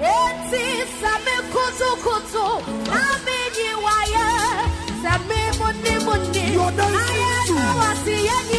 Eti sami kutu kutu, nami nyiwaye, sami sí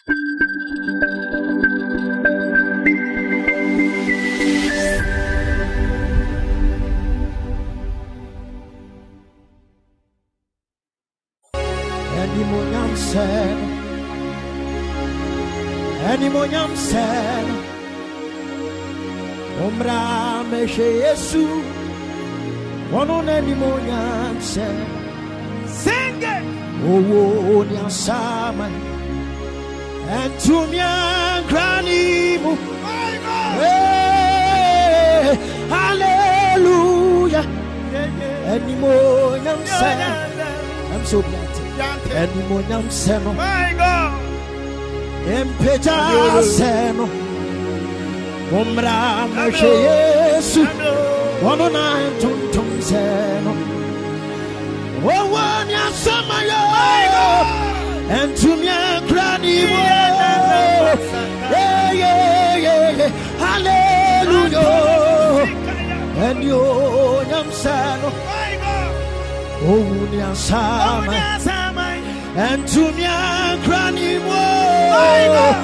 Animonyam sɛ no animonyam sɛ no mommra mɛhwɛ yesu. Ɔno no animonyam sɛ Sing it. owó ni asaman ɛntumi ankra ne mu My God. Hey, hallelujah Yeah, yeah. animonyam sɛ so planted Yante. animonyam sɛ no My God. mpagya sɛ no mommra mɛhwɛ yesu ɔno na ntontom sɛ no wɔwɔ ne asamayɛ ɛntumi ankra ne mu yeyeyeye halleluya ɛne onyam sɛ no My God. ɔwu ne Oh, asama yes, am I. ɛntumi ankra ne mu My God.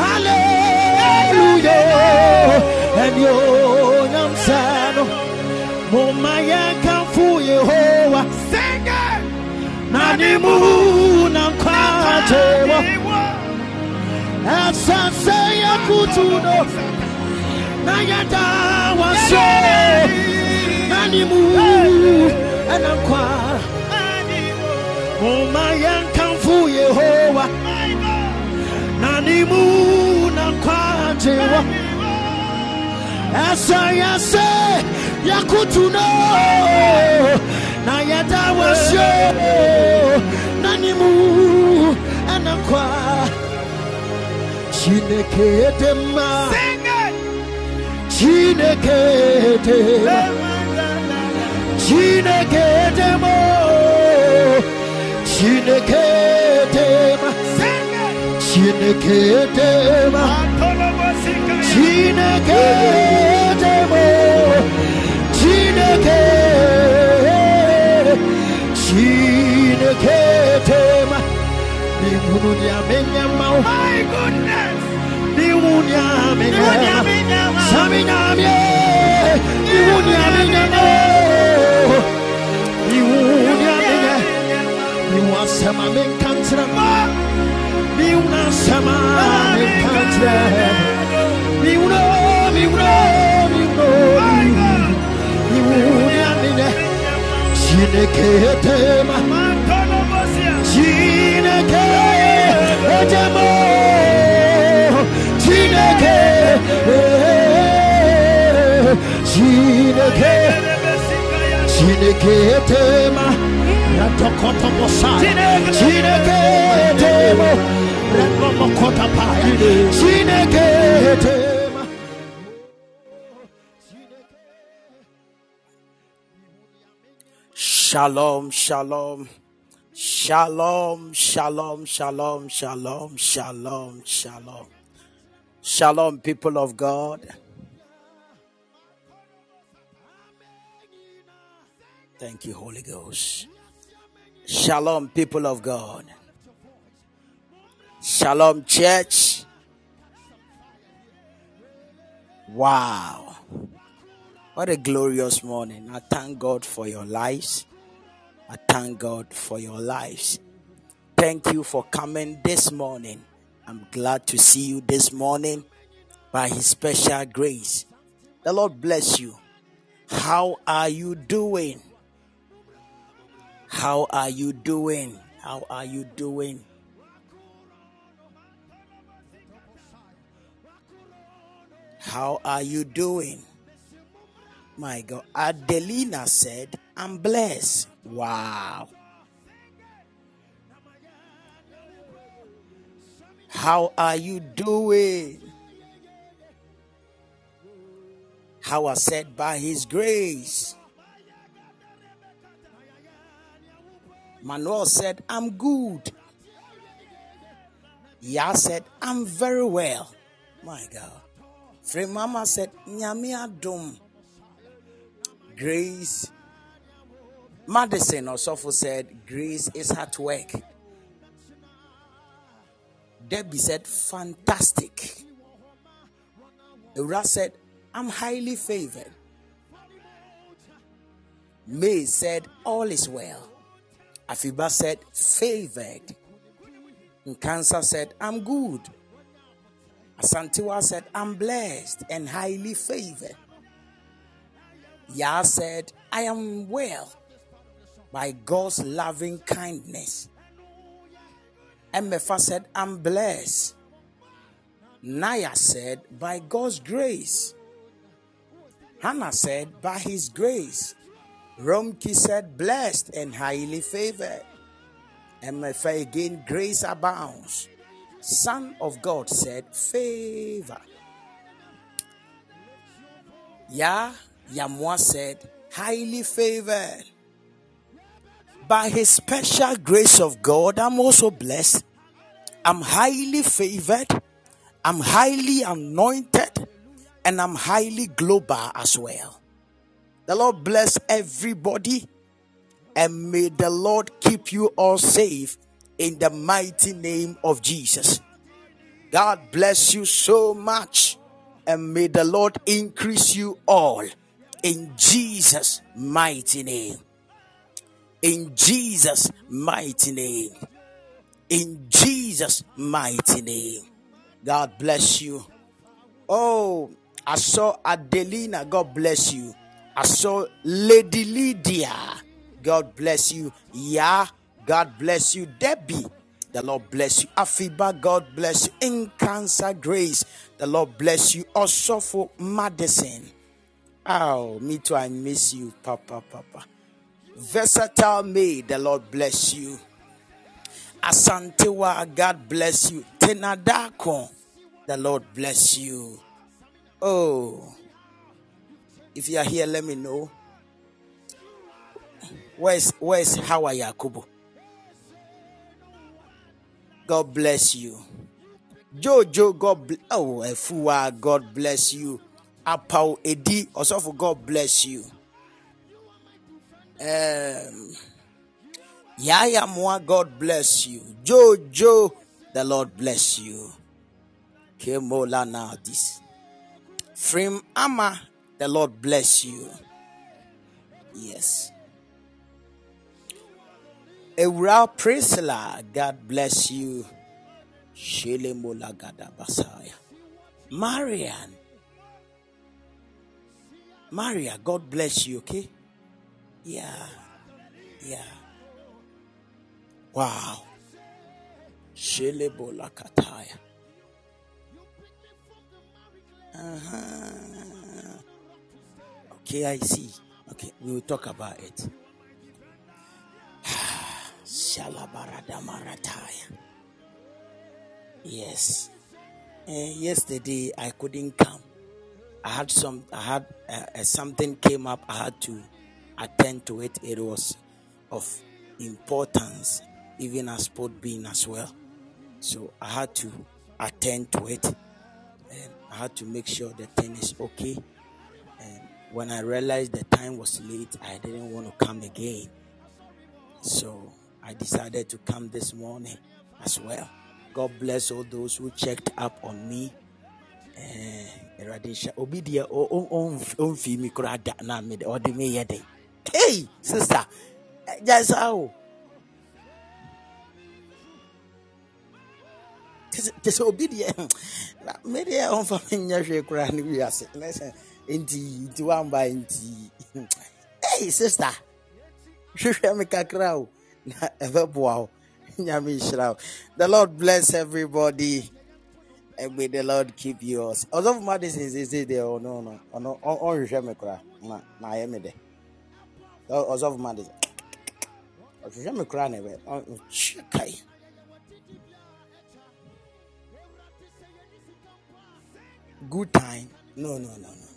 halleluya ɛne onyam sɛ no yehowa Sing it. na mu na nkwa agye wɔ ɛsase yɛkutu no na yɛda wase na ne mu ɛna yɛnkamfo yehowa My God. na ne mu na nkwa agye wɔ ɛsɛ yɛsɛ yɛkutu na yɛda wase na ne mu ɛna nkwa chineke dị mma chineke dị mma chineke dị mma chineke dị mma chineke. Dị mma chineke dị mma chineke chineke My goodness. n'ihunu ya menya Dunya mma minyama. Sami nyamye, iwu nyame nyame, iwu nyame nye, iwu asema menkantre ma, iwu na asema menkantre, iwu Shalom, shalom, shalom, shalom, shalom, shalom, shalom, shalom. Shalom, people of God. Thank you, Holy Ghost. Shalom, people of God. Shalom, church. Wow. What a glorious morning. I thank God for your lives. I thank God for your lives. Thank you for coming this morning. I'm glad to see you this morning by His special grace. The Lord bless you. How are you doing? How are you doing? How are you doing? How are you doing? My God. Adelina said, I'm blessed. Wow. How are you doing? How I said, by His grace. Manuel said, I'm good. Ya said, I'm very well. My God. Free Mama said, Nyami adom. Grace Madison Osofo said, Grace is at work. Debbie said, fantastic. Ura said, I'm highly favored. May said, all is well. Afiba said, favored. Nkansa said, I'm good. Asantewa said, I'm blessed and highly favored. Yah said, I am well by God's loving kindness. Emefa said, I'm blessed. Naya said, by God's grace. Hannah said, by his grace. Romki said, blessed and highly favored. Emefa again, grace abounds. Son of God said, favor. Ya Yamwa said, highly favored. By his special grace of God, I'm also blessed. I'm highly favored. I'm highly anointed. And I'm highly global as well. The Lord bless everybody. And may the Lord keep you all safe in the mighty name of Jesus. God bless you so much. And may the Lord increase you all in Jesus' mighty name. In Jesus' mighty name. In Jesus' mighty name. God bless you. Oh, I saw Adelina. God bless you. I saw Lady Lydia. God bless you. Yeah. God bless you. Debbie. The Lord bless you. Afiba, God bless you. Nkansa grace, the Lord bless you. Also for Madison. Oh, me too. I miss you, Papa, Papa. Versatile May, the Lord bless you. Asantewa, God bless you. Tenadako, the Lord bless you. Oh, if you are here, let me know. Where's Where's Hawa Yakubu? God bless you. Jojo, God bless. Oh, Efua, God bless you. Apau Edi, for God bless you. Um, Yaya Moa, God bless you. Jojo, the Lord bless you. Kemola now this. From Ama, the Lord bless you. Yes. Eura Priscilla, God bless you. Shelemola Gada Basaya. Marian. Maria, God bless you, okay? Yeah. Yeah. Wow. Shelebola Kataya. Uh-huh. Okay, I see. Okay, we will talk about it. Shalabarada. Yes. Eh, yesterday I couldn't come. I had some. I had uh, uh, something came up. I had to attend to it. It was of importance, even as sport being as well. So I had to attend to it, and I had to make sure the thing is okay. And when I realized the time was late, I didn't want to come again. So I decided to come this morning as well. God bless all those who checked up on me. Awurade nhyɛ- obi deɛ ɔmfii me koraa da na mede ɔde meyɛ dɛn hey sister gyae saa o. Te sɛ obi deɛ na medeɛ ɔmfa menyɛ hwee koraa ne wiase. Nti nti woamba nti hey sister hwehwɛ me kakra o. Na ɛbɛboa wo. Nyame nhyira wo. The lord bless everybody may the lord keep yours ɔsɔfo madison sese deɛ ɔno oh, no ɔno ɔ- ɔnhwehwɛ me koraa na na ayɛ me dɛ Ɔ- ɔsɔfo madison ɔhwehwɛ me koraa na ɛbɛ ɔ- ɔhwɛ kae good time. No no no no.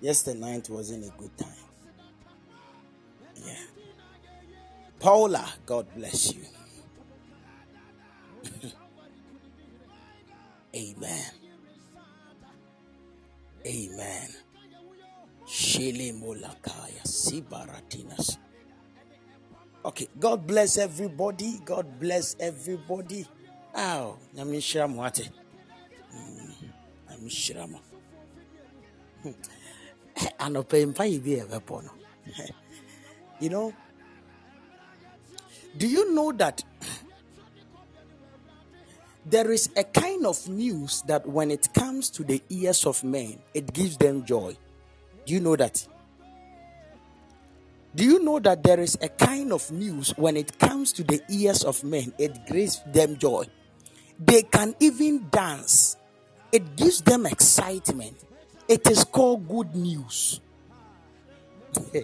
Yesterday night wasn't a good time. Yeah. Paula god bless you amen amen Shele molakaya sibaratinas. Okay, God bless everybody. God bless everybody. Ow, nyamishira mwate. Hmm, nyamishira mo. Hmm, Anope mpa ibi ebepo no. You know, do you know that there is a kind of news that when it comes to the ears of men, it gives them joy? Do you know that? Do you know that there is a kind of news when it comes to the ears of men, it gives them joy? They can even dance, it gives them excitement. It is called good news.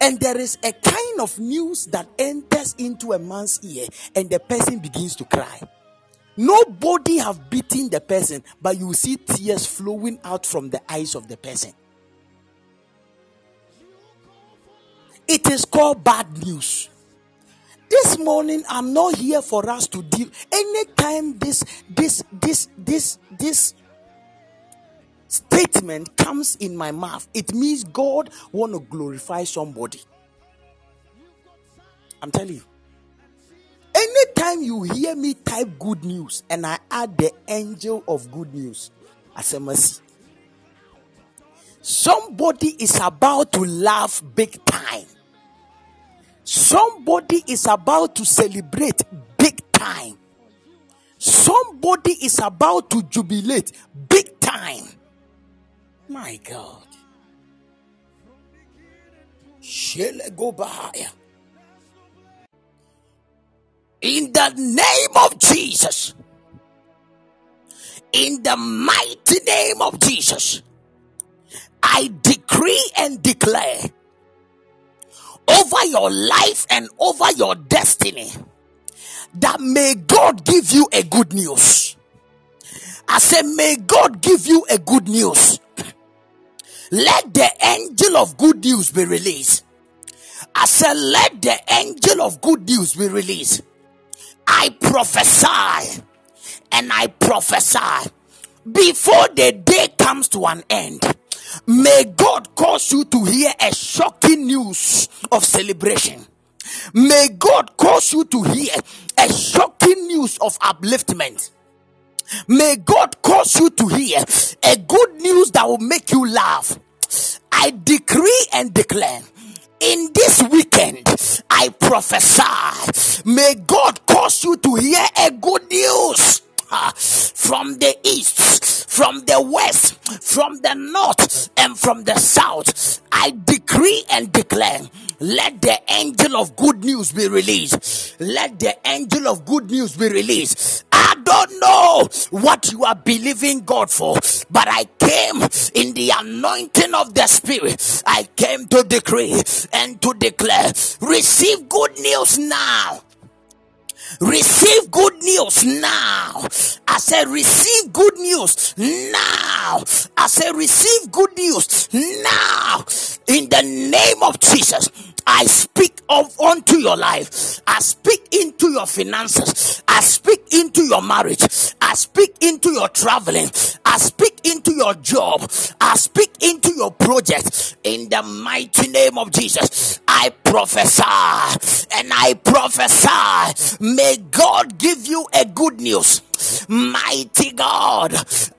and there is a kind of news that enters into a man's ear and the person begins to cry. Nobody have beaten the person, but you see tears flowing out from the eyes of the person. It is called bad news. This morning, I'm not here for us to deal. Anytime this, this, this, this, this statement comes in my mouth, it means God want to glorify somebody. I'm telling you. Anytime you hear me type good news and I add the angel of good news as a mercy, somebody is about to laugh big time. Somebody is about to celebrate big time. Somebody is about to jubilate big time. My God. Shele go bahaya. In the name of Jesus. In the mighty name of Jesus. I decree and declare over your life and over your destiny that may God give you a good news. I say, may God give you a good news. Let the angel of good news be released. I said, let the angel of good news be released. I prophesy and I prophesy before the day comes to an end. May God cause you to hear a shocking news of celebration. May God cause you to hear a shocking news of upliftment. May God cause you to hear a good news that will make you laugh. I decree and declare in this weekend, I prophesy, may God cause you to hear a good news from the east, from the west, from the north, and from the south. I decree and declare. Let the angel of good news be released. Let the angel of good news be released. Don't know what you are believing God for, but I came in the anointing of the Spirit. I came to decree and to declare receive good news now. Receive good news now. I say, receive good news now. I say, receive good news now. In the name of Jesus, I speak of unto your life. I speak into your finances. I speak into your marriage. I speak into your traveling. I speak into your job. I speak into your project. In the mighty name of Jesus, I prophesy and I prophesy. May God give you a good news. Mighty God,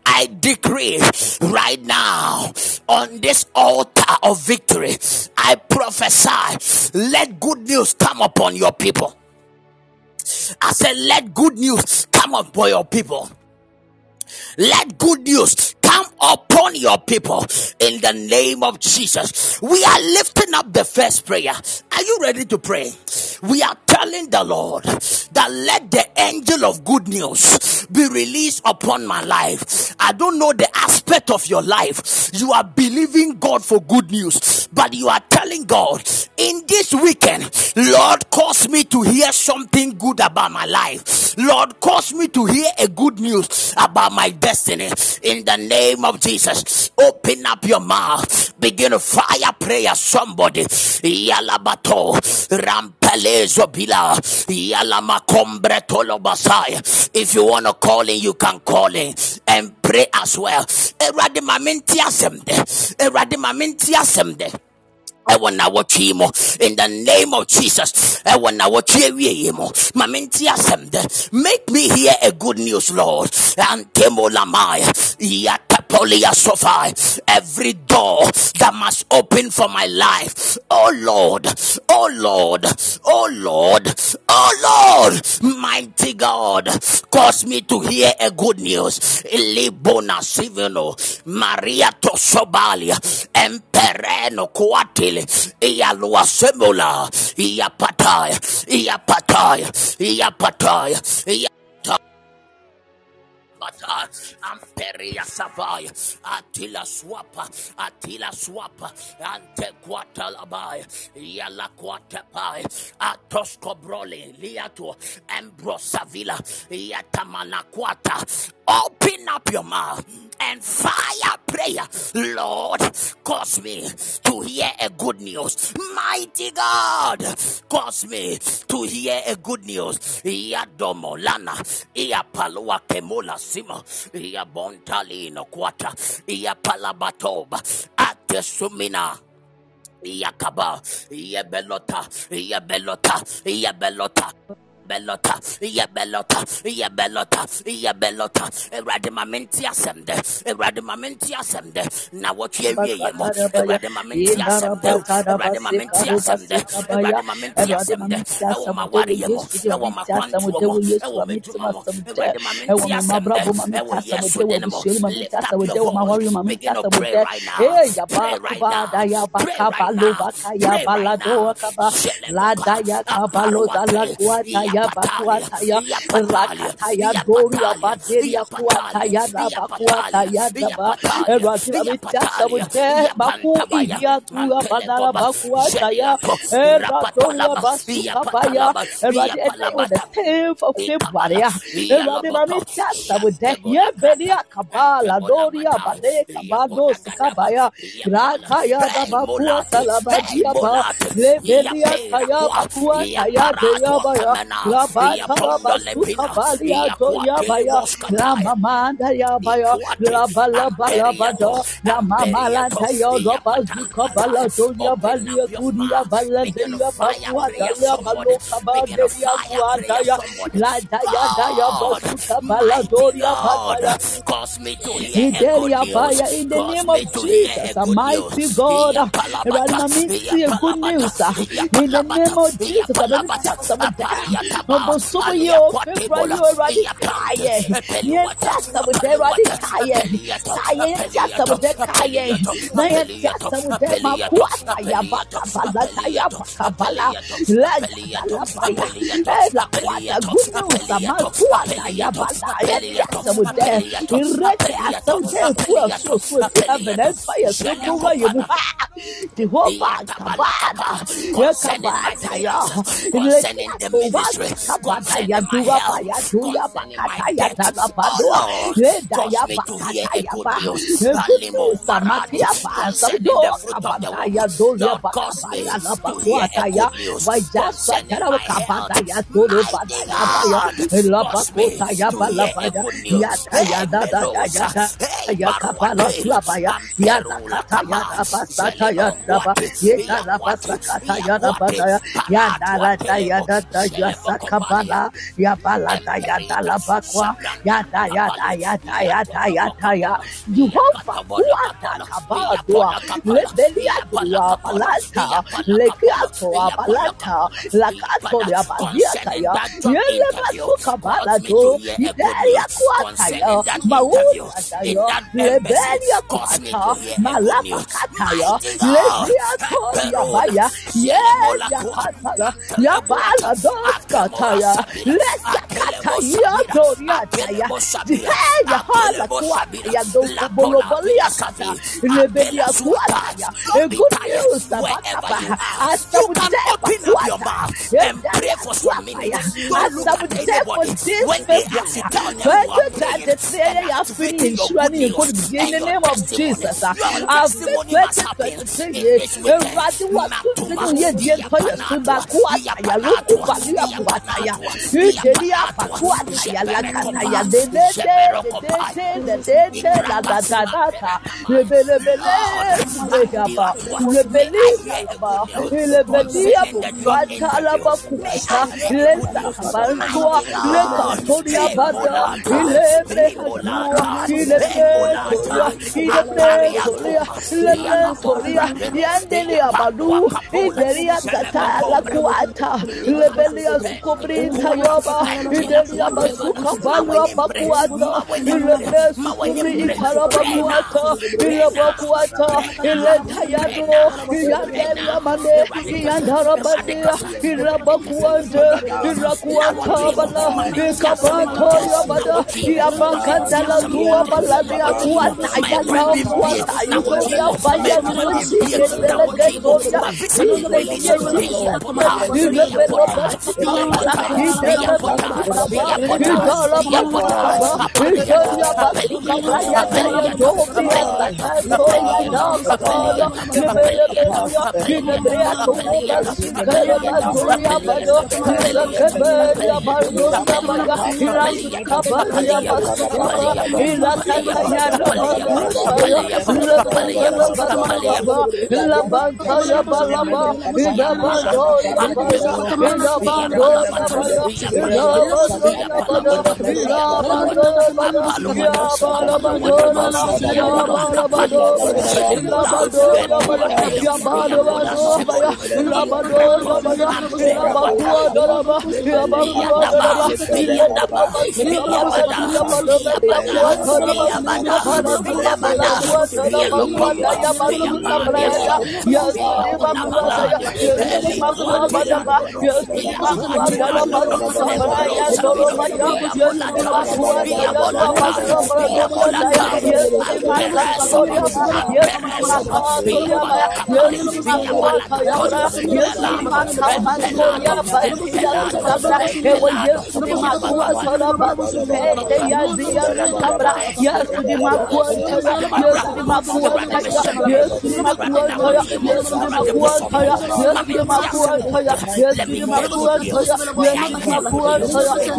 I decree right now on this altar of victory, I prophesy, let good news come upon your people. I said, let good news come upon your people. Let good news come upon your people in the name of Jesus. We are lifting up the first prayer. Are you ready to pray? We are telling the Lord that let the angel of good news be released upon my life. I don't know the aspect of your life. You are believing God for good news, but you are telling God in this weekend, Lord, cause me to hear something good about my life. Lord, cause me to hear a good news about my destiny in the name of Jesus. Open up your mouth, begin to fire prayer. Somebody, Yalabato, Rampelezo Atila Yalama Combre Tolobasai. If you want to call in, you can call in and pray as well. Eradi Maminti Asemde. Eradi Maminti Asemde. ɛwɔ nawɔtwe yi in the name of jesus ɛwɔ nawɔtwe awie yi mu ma make me hear a good news lord antemo lamai sofai every door that must open for my life. Oh lord oh lord oh lord oh lord mighty god cause me to hear a good news. Libona sivino maria tosobalia empereno kuatili iyalua semula iyapataya iyapataya iyapataya iyapataya Bata, Amperia Savaya, Attila Swapa, Attila Swapa, Ante Quatalabai, Yala Quatapai, Atosco Brole, Liato, Ambrosavilla, Yatamana Quata. Open up your mouth and fire prayer. Lord, cause me to hear a good news. Mighty God, cause me to hear a good news. Yadomo lana, iya palua kemola sima, iya bontali no kwata, iya palabatoba, ate sumina. Yakaba, Yabelota, Yabelota, Yabelota. Belota, ya belota, ya belota, ya belota. Erade mamenti asemde, erade mamenti asemde. Na what ye ye ye mo. Erade mamenti asemde, erade mamenti asemde, erade mamenti asemde. Ewo ma wari ye mo, ewo ma kwantu mo, ewo me tuma mo. Erade mamenti asemde, ewo yesu dene mo. Lift up your voice, begin to pray right now. Pray right now. Pray right now. Pray right now. Kabaloza la kuataya bakuataya doria bateria kuataya na bakuataya daba eratina mitasa mute baku idia tua banara bakuataya eratoria basuka baya erati ene the 10th of February eratina mitasa mute yebelia kabala doria bade kabado sikabaya rakaya da bakuata la badia ba lebelia kaya bakuataya deya baya la bata basuka balia doya baya to in the name me of Jesus, a mighty. God. Good news. In the name of Jesus, I'm going to you test epeliato, some of them. epeliato, Makuata ya epeliato, baka balata ya epeliato, baka bala. epeliato, La epeliato, gada la baya. epeliato, Eh, la kwata. apeliato, Good news. apeliato, Makuata ya apeliato, bala. Ya apeliato, test some of them. apeliato, Ireke apeliato, asante fuel apeliato, so so fi heaven apeliato, and fire so jele mura yemu kopana. ha Jehovah kabada Yatabalakapa, ya concerning my kabata concerning my health, concerning my debt. Oh Lord, cause me to hear a good news. concerning the fruit of the womb. Lord, cause me to hear a good news. concerning my health. cause me to hear a good news. Hey, hey, ya kabala Baruate, sulabaya ya Amperula zakata ya Kama, da basata ya daba Zelebonguate, ye da la Yakwate, basakata ya da Yakwate, bada ya ya da la da ya Paratuatelebo, da da ya Zelebokopalia, sakabala ya bala da ya da Emperita, la bakwa ya da ya da ya da ya da ya da ya Jehovah kuata Kapala, kabadwa Yapola Kapala, lebelia dua balata Kapala, lekiato Kapala, lakato ya Concerning ya yele to balado. hear a good idelia kuata ya mauta in dayo that embassy, lebelia cause me to kuata hear a good news. malabakata ya lekiato ya baya yes ya Kwa, ya ya. Antelebuata, bala dos kata Apemora ya Sabila, lesia kata kuata ya doria taya ya hala kuata ya doko bolobolia kata rebelia kuata ya a good news abakaba You can open up your mouth and pray for some minutes. Don't look asabu at depa anybody. this when they ask you. Tell them you Twenty are twenty praying three and ya activating fini your nhyira good ne nkɔ news in the and your name of testimony. Jesus Your afe testimony twenty must happen. twenty three in ye this weekend. ewurade wa tuntum Matuma, yɛ die ntɔ yɛ so baako ataya loko bali akuata ya ideli apaku ataya lakata ya dedede dedede dedede ladadadata rebelebele yaba ilebeli abukuata alabakuata ilesa kabantua toria bada ilebe kadua ilebe toria ilebe toria ilebe toria yandeli abadu. Idelia tata lakuata ilebelia sukubrita yoba idelia basuka balua bakuata ilebe sukubri ikaraba kuata ileba kuata ileta yado iyandelia mane iyandara badia iraba kuante irakuanta bala ikabato yabada iyabakandala tua baladia kuata yana kuata ikoria baya kusi kendele Yes, La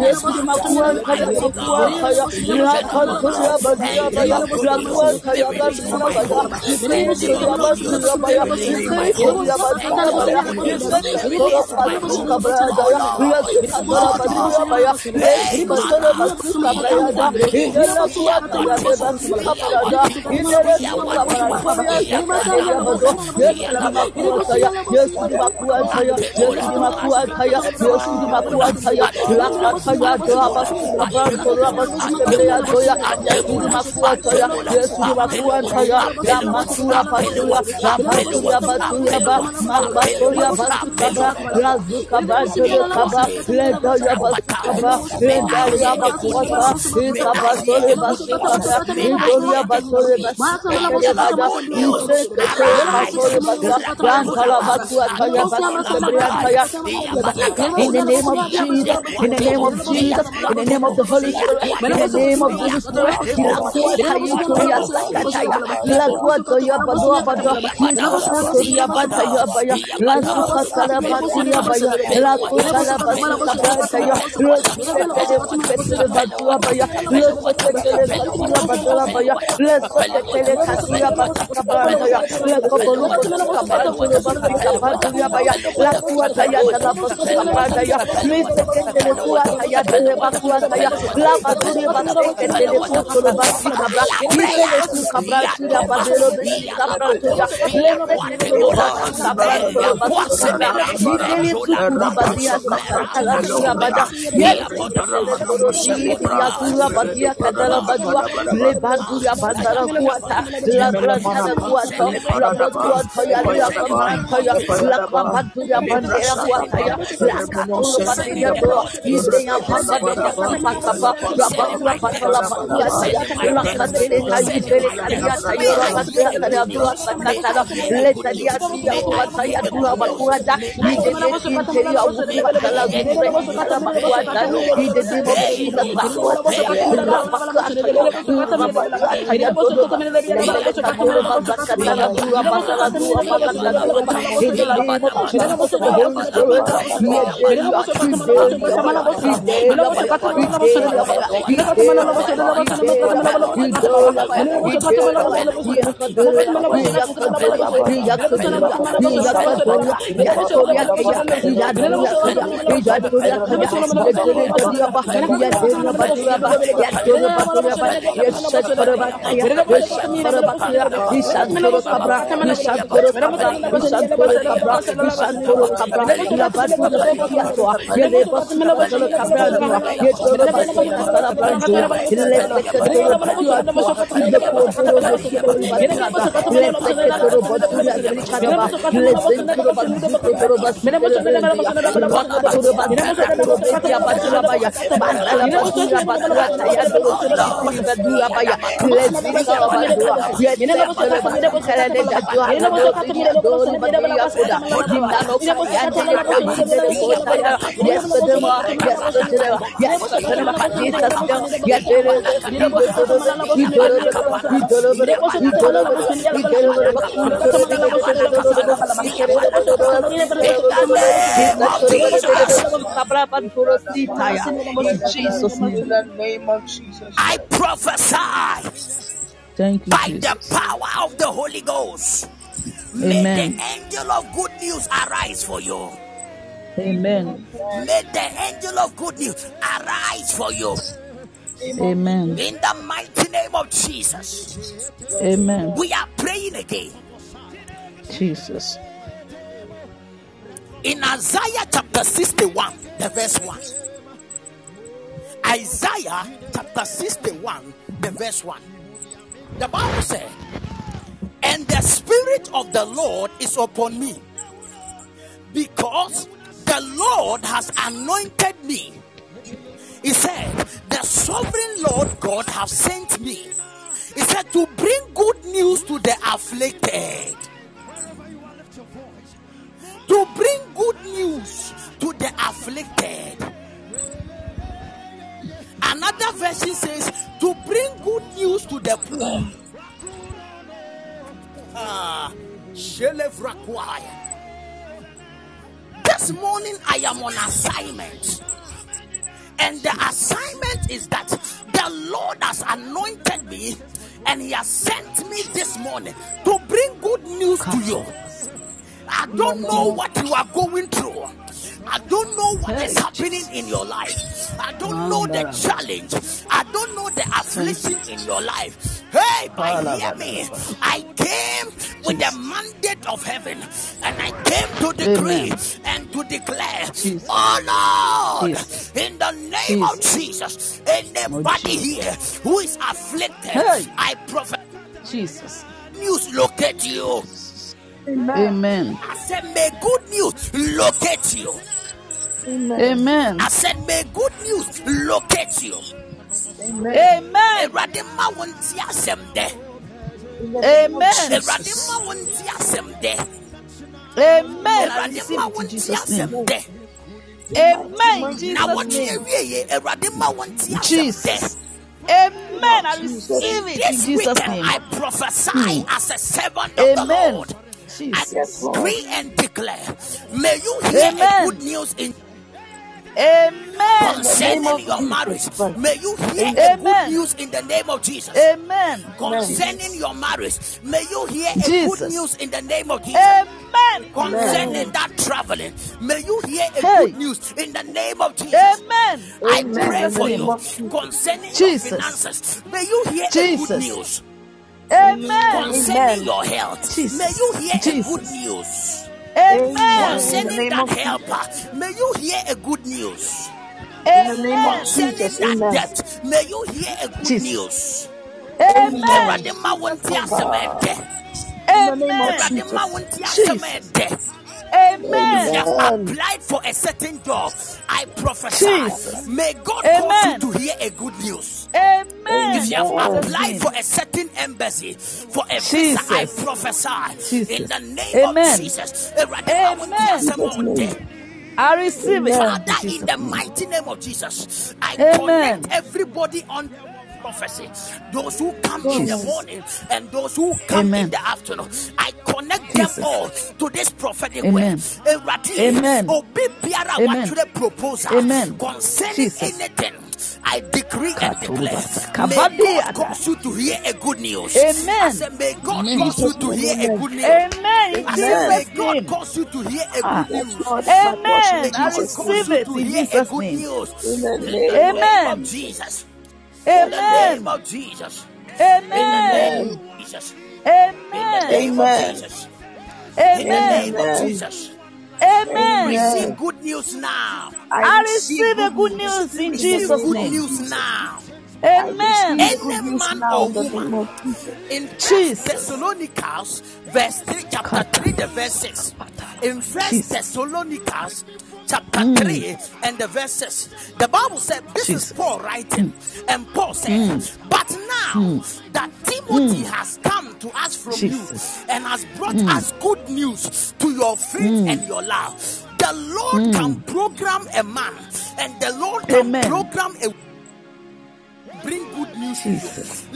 banta ya balaba, ida bando ya baya, ida bando ya baya, ida bando ya baya, ida bando ya baya, ya bala bando na, ya bala bando, ida bando ya baya, ya bala bando baya, ida bando ya baya, ida bakua dalaba, ya bakua dalaba, ida bakua ya bala ya bala ya bakua dalaba, ya bala ya bala bakua dalaba, bakua ya bala ya Yes, Yes, makuantaya, Yesu ni makuantaya, Yesu ni makuantaya, Yesu ni makuantaya, Yesu ni makuantaya, Yesu ni makuantaya, makuantaya, Rakantuya badia baya, Rakuantaya badia baya, Ikriya badia baya, Ikriya badia baya, Ikriya badia baya, Yesu katara badia baya, Yesu katara badia baya, Ikriya kuantaya badia baya, Ikriya kuantaya baya, in the name of Jesus, in the name of Jesus, in the name of the Holy Spirit, in the name of the Holy Spirit, ilakuata yuturia sakataya, ilakuata yabadua badua, ilakuata bata yabaya, ilakuata salabati yabaya, ilakuata labasuka bata ya, ilakuata kutele badua baya, ilakuata katua badua baya, ilakuata katua basuka bata ya, ilakuata basuka bata basuka bata yabaya, ilakuata yadala basuka bata ya, ilakuata kuata ya dele bakuata ya, lava dele baseke dele kutulu basika bra, itele suka bra suya badelo besika bra suya, lele dele basika bra suya basika bra, itele kutulu badia sakala suya bada, yele dele koroshi ya suya badia kadala badua, le banduya bandara kuata, la grantana kuata, la banduata ya la kampanta ya, la kampanta ya bandera kuata ya, la katulu badia do, ide Ina baba de de kapa kapa. Raba kua bata la bakua taya. Rakatele kayi tere kariya tayo raba tia kariya dua sakatara. Leta dia tia kua taya dua bakua da. Ide de interi awu kua tala gure. Kara bakua da. Ide de mo Jesus bakua taya. Raba kua taya. Raba kua taya dodo ba. Lele kadoro ba sakatara dua bakala dua bakala dua. In the name of Jesus, the Holy Spirit, He is there. He is there. In Jesus' name. In the name of Jesus. I prophesy Thank you, by Jesus. the power of the Holy Ghost. May the angel of good news arise for you. Amen. May the angel of good news arise for you. Amen. In the mighty name of Jesus. Amen. We are praying again. Jesus. In Isaiah chapter 61, the verse 1. Isaiah chapter 61, the verse 1. The Bible said, And the Spirit of the Lord is upon me, because Lord has anointed me. He said, The sovereign Lord God have sent me. He said, To bring good news to the afflicted to bring good news to the afflicted. Another version says to bring good news to the poor. Ah. This morning I am on assignment. And the assignment is that the Lord has anointed me and He has sent me this morning to bring good news to you. I don't know what you are going through. I don't know what is happening in your life. I don't know the challenge. I don't know the affliction in your life. Hey, but hear me. I came with the mandate of heaven and I came to decree and to declare, oh Lord, in the name of Jesus, anybody here who is afflicted, I prophesy. Jesus. news locate you. Amen. I said, may good news locate you. Amen. I said, may good news locate you. Amen. Awurade ma wo nte asɛm. Amen. Awurade ma wo nte asɛm. Amen. I Awurade receive ma it in Jesus' name. Amen. Jesus' wɔte name. awieɛ, Awurade ma wo nte asɛm Jesus. Amen. I receive it in This Jesus' name. I prophesy hmm. as a servant of the Amen. Lord. I Jesus. decree and declare, may you hear a Amen. good news in Amen. concerning your marriage. May you hear a good news in the name of Jesus. Amen. Concerning your marriage, may you hear a good news in the name of Jesus. Amen. Concerning that traveling, may you hear a Hey. good news in the name of Jesus. Amen. I pray Jesus' for name. you concerning Jesus. your finances. May you hear a good news Amen. concerning your health. Jesus. May you hear a Jesus. good news Amen. concerning that helper. May you hear a good news Amen. concerning that debt. May you hear a good Jesus. news. Amen. Awurade ma wo nte asɛm ɛdɛ. Amen. Awurade ma wo nte asɛm Jesus. ɛdɛ. Amen. If you have applied for a certain job, I prophesy. Jesus. May God Amen. cause you to hear a good news. Amen. If you have applied for a certain embassy, for a visa, I Jesus. prophesy in the name Amen. of Jesus. Awurade, ma wo Amen. I receive it. Father, In in the mighty name of Jesus, I Amen. connect everybody on prophecy. Those who come in the morning and those who come Amen. in the afternoon, I connect Jesus. them all to this prophetic Amen. word. Awurade, Amen. obi biara Amen. watwerɛ proposal Amen. concerning Jesus. anything. I decree and declare, Katulubasa. may Kabadi God ada. cause you to hear a good news. Amen. I said, may God Amen. cause you to hear a good news. Amen. In I said, may Jesus' God name. cause you to hear a ah, good news. Amen. May I God cause receive you it to in hear a Jesus' good name. news. In the In the name name Amen. of Jesus. In the name Amen. of Jesus. Amen. In the name of Jesus. In the Amen. name of Amen. In the Amen. name of Amen. Jesus. Amen. Receive good news now. I receive a good news in Jesus' good name. news now. Amen. Any man or woman in First Jesus. Thessalonians, verse 3, chapter 3, the verse 6. In First Jesus. Thessalonians, chapter mm. 3, and the verses. the Bible said, This Jesus. is Paul writing, mm. and Paul said, mm. But now that Timothy has come to us from Jesus. you and has brought us good news to your faith and your love, the Lord can program a man, and the Lord can Amen. program a bring good news to you. Jesus.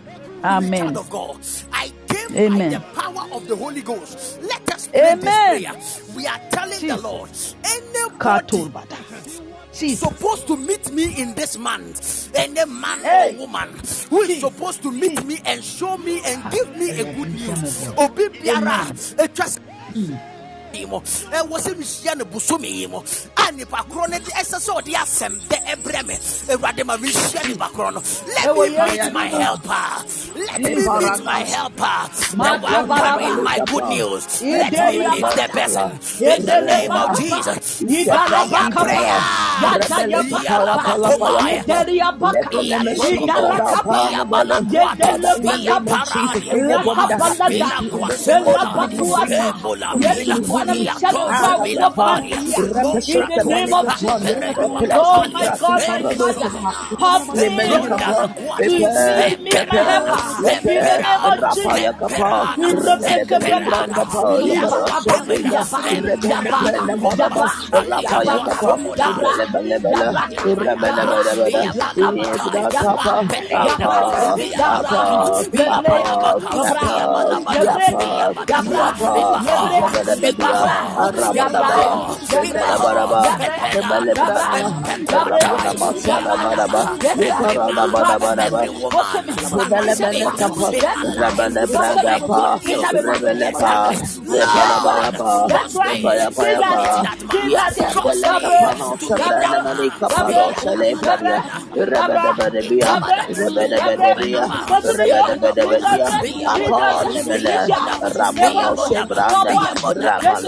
Child Amen. of God, I came Amen. by the power of the Holy Ghost. Let us pray Amen. this prayer. We are telling the Lord, anybody. Jesus. supposed to meet me in this month, any man Hey. or woman who is supposed to meet me and show me and give me a good news. Obi biara, yi mu. ɛwɔ sɛ mehyia no bosome yi mu a nipa korɔ no de ɛsɛ sɛ ɔde asɛm dɛ ɛbrɛ me awurade ma mehyia nipa korɔ no let me meet my helper let me meet my helper the one carrying my good news let me meet the person in the name of. Jesus Ide fire Yabaka. prayer Thank you. the. In the name of God, In the name of Rabba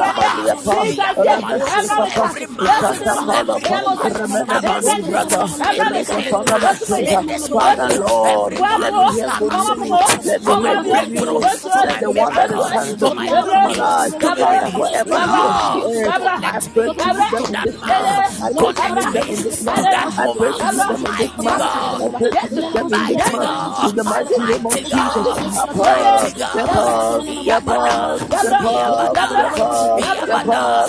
Rapa Thank the you I the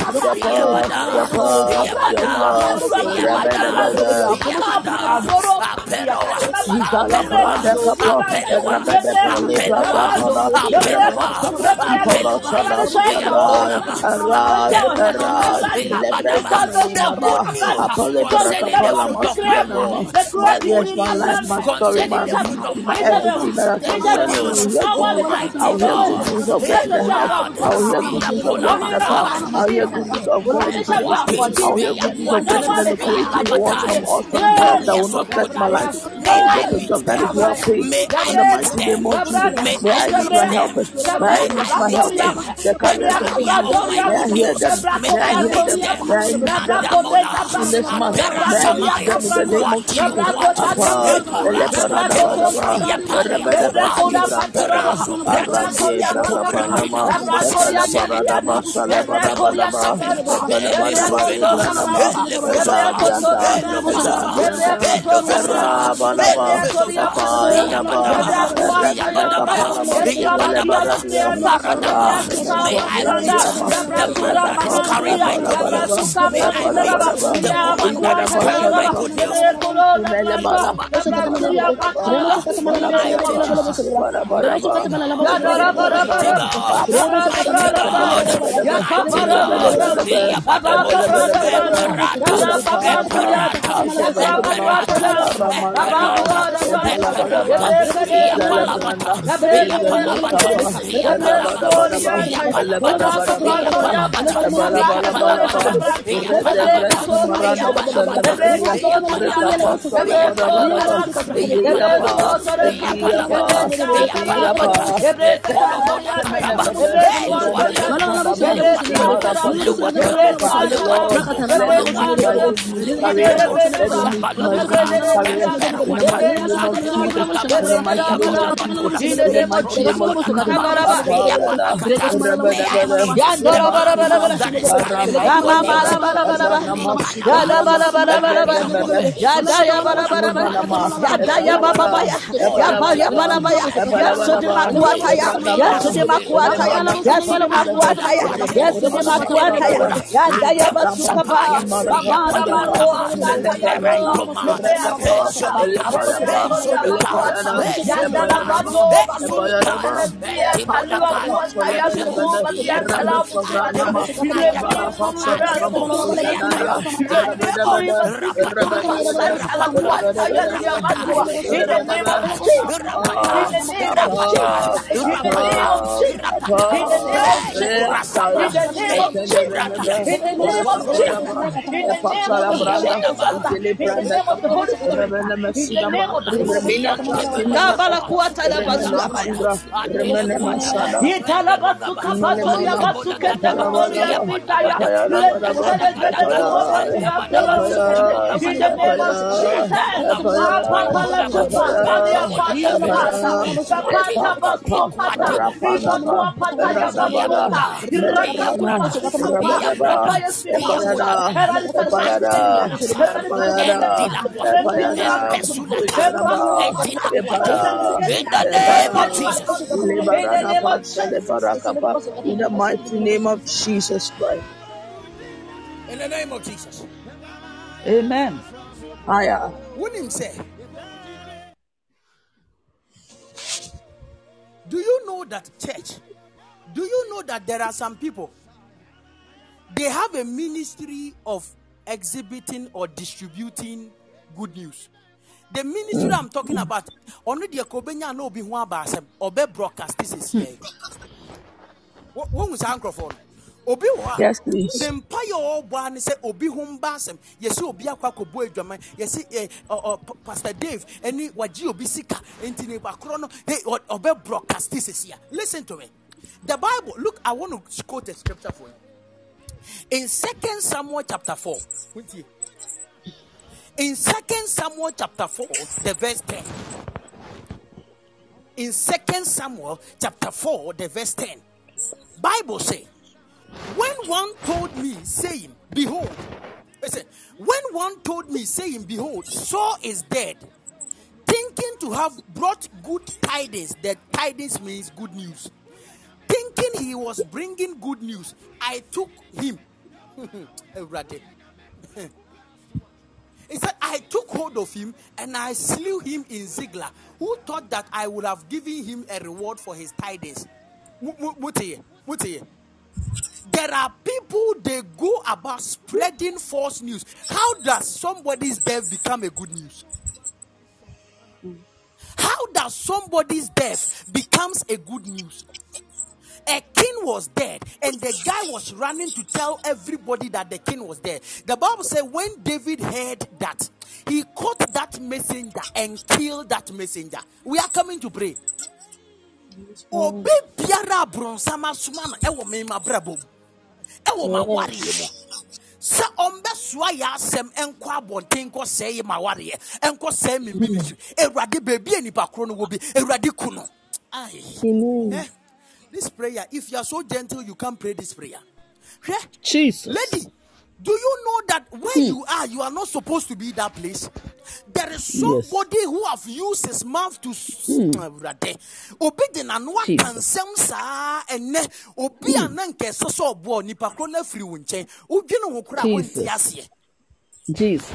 I'll of of from that will not let my life. Is well paid. In the mighty name of Jesus, may I meet my helpers. May I meet my helpers. The careers of business. May I hear them. May I hear them. May I meet them. In this month. May I meet them in the name of Jesus. Apa, eleparadabadaba, erebedebesibrantara, arande brakapanama, Yandaya, Yandaya Basukaba, Amara Manoa, Yandaya in the name of Jesus, in the name of Jesus, children. In the name of Jesus. In the name of Jesus. In the name of the Holy Spirit. In the name of Jesus mighty name of Jesus Christ. In the name of Jesus. Amen. Aya. Wonim say. Do you know that church? Do you know that there are some people? They have a ministry of exhibiting or distributing good news. The ministry hmm. I'm talking about, only the Kobenya no be one basem, obe broadcast this is here. What was microphone? obi hɔ Yes, please. ne mpa yɛ ɔbɔ ne sɛ obi ho mba asɛm yɛsɛ obi akɔ akɔbɔ adwaman yɛsɛ ɛ eh, ɔ ɔ P- pastor dave ɛne wagye obi sika nti ne bakorɔ no hey ɔ- ɔbɛ broadcast this is here listen to me the bible look i want to quote a scripture for you in second samuel chapter 4 in second samuel chapter 4 the verse 10 in second samuel chapter 4 the verse 10 bible say when one told me saying behold listen when one told me saying behold saul is dead thinking to have brought good tidings that tidings means good news thinking he was bringing good news i took him. He said, I took hold of him and I slew him in Ziklag. Who thought that I would have given him a reward for his tidings? There are people they go about spreading false news. How does somebody's death become a good news? How does somebody's death becomes a good news? A king was dead, and the guy was running to tell everybody that the king was dead. The Bible said when David heard that, he caught that messenger and killed that messenger. We are coming to pray. Obi biara bronsama suma no ɛwɔ me ma brabo mu. ɛwɔ ma wareɛ mu sɛ ɔmbɛsoa yɛ asɛm ɛnkɔ abɔnten nkɔ sɛe yɛ ma wareɛ ɛnkɔ sɛe me ministry awurade baabi a nipa koro no wɔ bi awurade ku no this prayer if you are so gentle you can't pray this prayer Jesus. lady do you know that where hmm. you are you are not supposed to be that place there is somebody who have used his mouth to hmm. Awurade. Ah, obi de n'ano aka Jesus. nsɛm saa ɛnɛ obi a hmm. na nka ɛsɛ sɛ ɔboɔ nipa koro no afiri wo nkyɛn wodwene ho kora a Jesus. wonte aseɛ Jesus.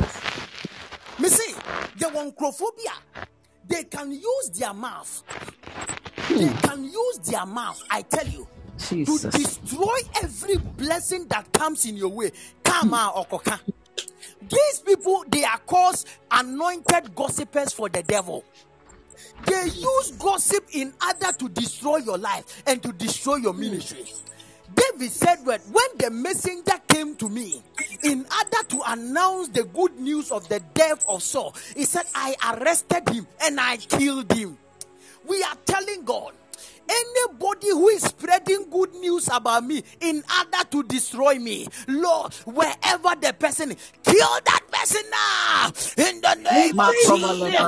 me say yɛwɔ nkurɔfoɔ bi a they can use their mouth Hmm. they can use their mouth. I tell you to destroy every blessing that comes in your way. Kama okoka. These people they are called anointed gossipers for the devil. They use gossip in order to destroy your life and to destroy your ministry. David said that when the messenger came to me in order to announce the good news of the death of Saul, he said, I arrested him and I killed him. We are telling God, anybody who is spreading good news about me in order to destroy me, Lord, wherever the person is, kill that person now in the name of Jesus.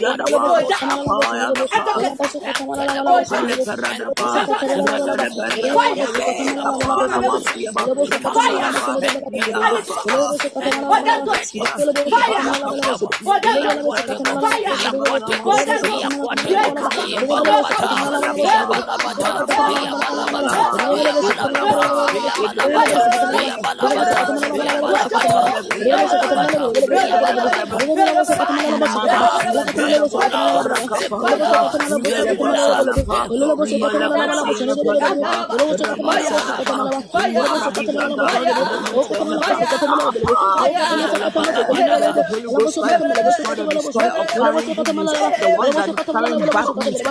Yalabobalia. Hey, Mofaya, Mosuka, Molaya, Demola, Father, in the mighty name of Jesus, the ones that are carrying bad news,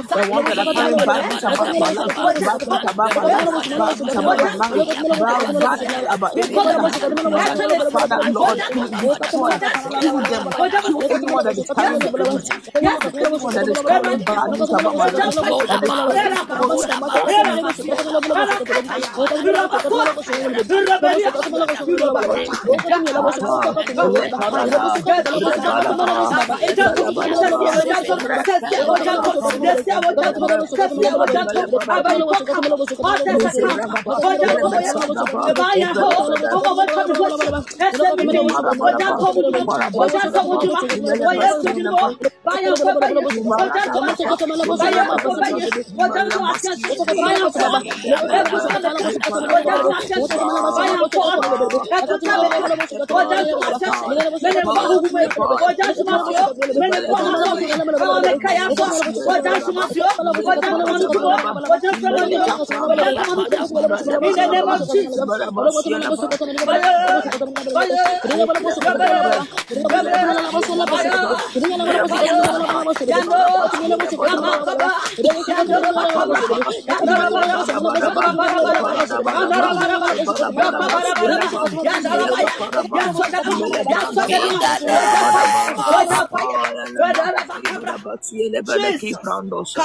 the ones that are carrying the carrying bad news about my life, that is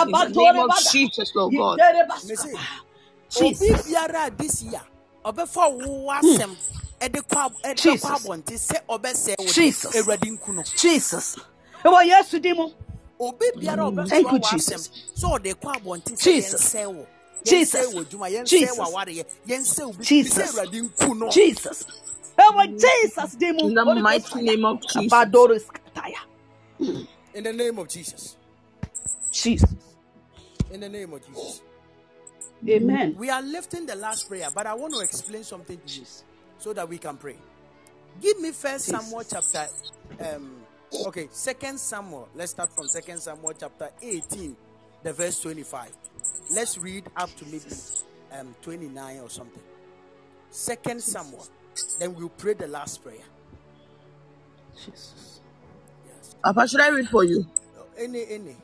In the name of Jesus, Lord God. Me say, obi biara this year ɔbɛfa wo asɛm ɛde kɔ ab- ɛde Jesus. kɔ abɔnten sɛ ɔbɛsɛe wo de Jesus. awurade nku no Jesus. Ɛwɔ Yesu din mu. obi biara a Thank ɔbɛsoa you, wɔ asɛm Jesus. sɛ ɔde kɔ abɔnten sɛ Jesus. yɛnsɛe wo Jesus. yɛnsɛe wɔ adwuma yɛnsɛe Jesus. wɔ awareɛ yɛnsɛe wo bi Jesus. sɛ awurade nku no Jesus. Ɛwɔ Jesus din mu. In the Holy Ghost mighty fire. name of Jesus. Abadoris kataya. in the name of jesus Jesus. in the name of jesus Amen. we are lifting the last prayer but i want to explain something to you so that we can pray. Give me first samuel chapter um okay second samuel. Let's start from second samuel chapter 18 the verse 25 let's read up to maybe um 29 or something. Second samuel. Then we'll pray the last prayer. Jesus. Yes. Papa, should I read for you? any any.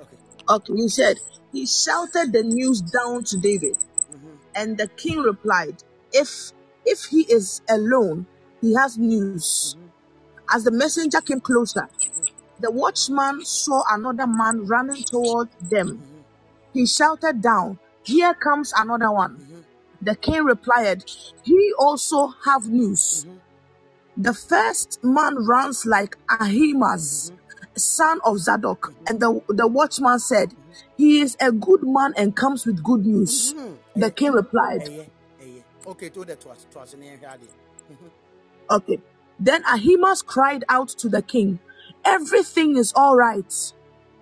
Okay. Okay, he said, He shouted the news down to David, mm-hmm. and the king replied, If if he is alone, he has news. Mm-hmm. As the messenger came closer, mm-hmm. the watchman saw another man running toward them. He shouted down, Here comes another one. The king replied, He also have news. The first man runs like Ahimaaz, son of Zadok, and the, the watchman said, He is a good man and comes with good news. Mm-hmm. The king replied, okay to the to us to us ne yɛhwɛ adeɛ. Okay. Then Ahimaaz cried out to the king, Everything is all right.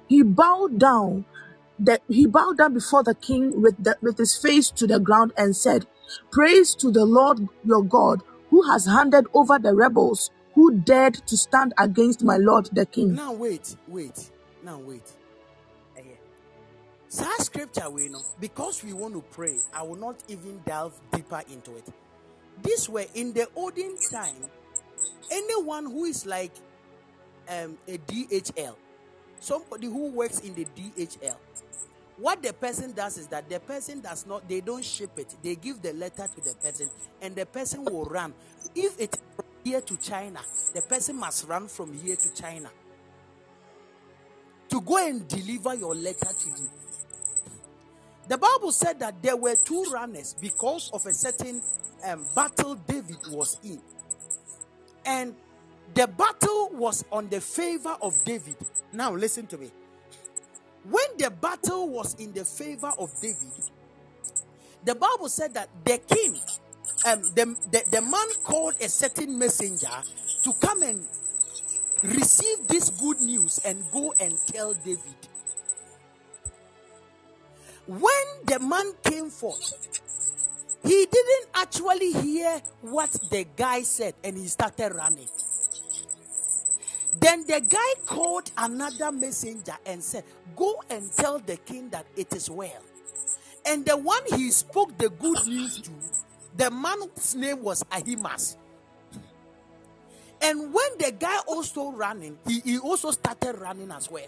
He bowed down. That he bowed down before the king with the, with his face to the ground and said, Praise to the Lord your God, who has handed over the rebels who dared to stand against my lord the king. Now wait, wait, now wait. Saa scripture we know because we want to pray. I will not even delve deeper into it. This way, in the olden time, anyone who is like um, a DHL, somebody who works in the DHL, what the person does is that the person does not, they don't ship it. They give the letter to the person, and the person will run. If from here to China, the person must run from here to China to go and deliver your letter to you. The Bible said that there were two runners because of a certain um, battle David was in. And the battle was on the favor of David. Now, listen to me. When the battle was in the favor of David, the Bible said that the king, um, the, the, the man called a certain messenger to come and receive this good news and go and tell David. When the man came forth, he didn't actually hear what the guy said and he started running. Then the guy called another messenger and said, Go and tell the king that it is well. And the one he spoke the good news to, the man's name was Ahimaaz. And when the guy also running, he, he also started running as well.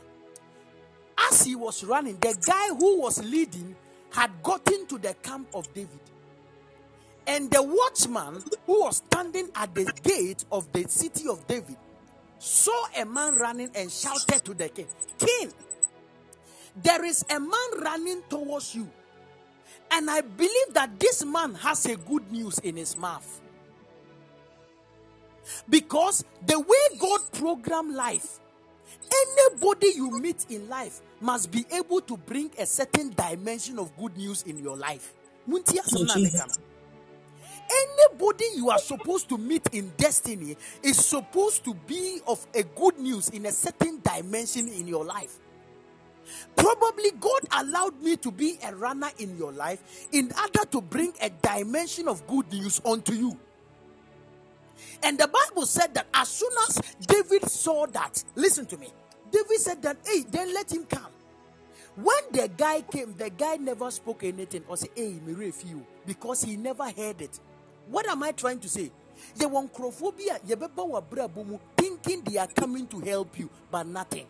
As he was running, the guy who was leading had gotten to the camp of David. And the watchman who was standing at the gate of the city of David saw a man running and shouted to the king, King, there is a man running towards you. And I believe that this man has a good news in his mouth. Because the way God programmed life, anybody you meet in life must be able to bring a certain dimension of good news in your life. Munti asɛm na meka no. Anybody you are supposed to meet in destiny is supposed to be of a good news in a certain dimension in your life. Probably God allowed me to be a runner in your life in order to bring a dimension of good news onto you. And the Bible said that as soon as David saw that, listen to me, David said that, hey, then let him come. When the guy came, the guy never spoke anything or said, hey, me you, because he never heard it. What am I trying to say? They want crophobia, thinking they are coming to help you, but nothing.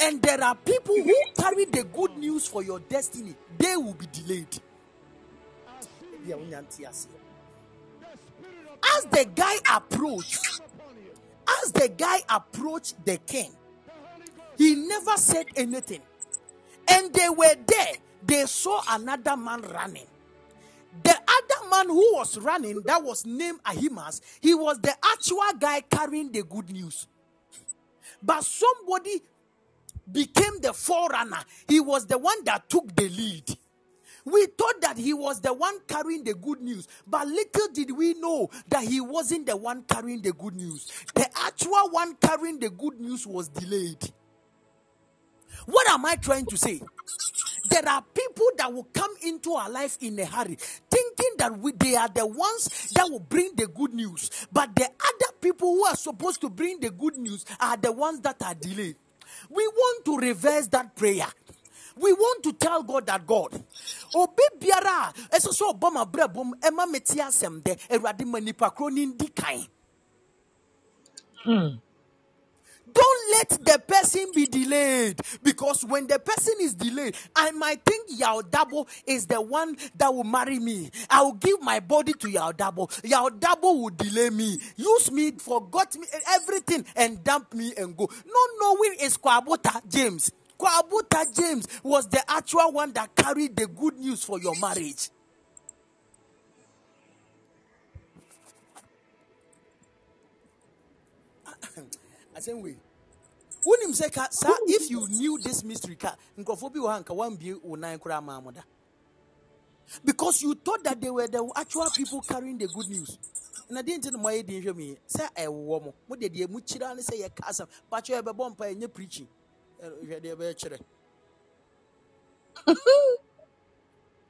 And there are people who carry the good news for your destiny, they will be delayed. As the guy approached, as the guy approached the king, he never said anything. And they were there. They saw another man running. The other man who was running that was named Ahimaaz, he was the actual guy carrying the good news. But somebody became the forerunner. He was the one that took the lead. We thought that he was the one carrying the good news, but little did we know that he wasn't the one carrying the good news. The actual one carrying the good news was delayed. What am I trying to say? There are people that will come into our life in a hurry, thinking that we, they are the ones that will bring the good news. But the other people who are supposed to bring the good news are the ones that are delayed. We want to reverse that prayer. We want to tell God that God, obi biara ɛsɛ sɛ ɔbɔ ma brɛ bom ɛma meti asɛm dɛ awurade ma nipa koro ne. Don't let the person be delayed because when the person is delayed, I might think Yao Dabo is the one that will marry me. I will give my body to Yao Dabo. Yao Dabo will delay me, use me, forgot me, everything, and dump me and go. No knowing is Kwabuta James. Kwabuta James was the actual one that carried the good news for your marriage. I say wait. Wonim sɛ ka saa if you knew this mystery ka nkurɔfoɔ bi wɔ ha nka wambie wo nan koraa maa mo da because you thought that they were the actual people carrying the good news. Na deɛ nti na moayɛ din hwɛ me. Sɛ ɛwɔ mo mode deɛ mukyira ne sɛ yɛka asɛm bakyɛ yɛbɛbɔ mpa ɛnyɛ preaching. Hwɛ deɛ ɛbɛyɛkyerɛ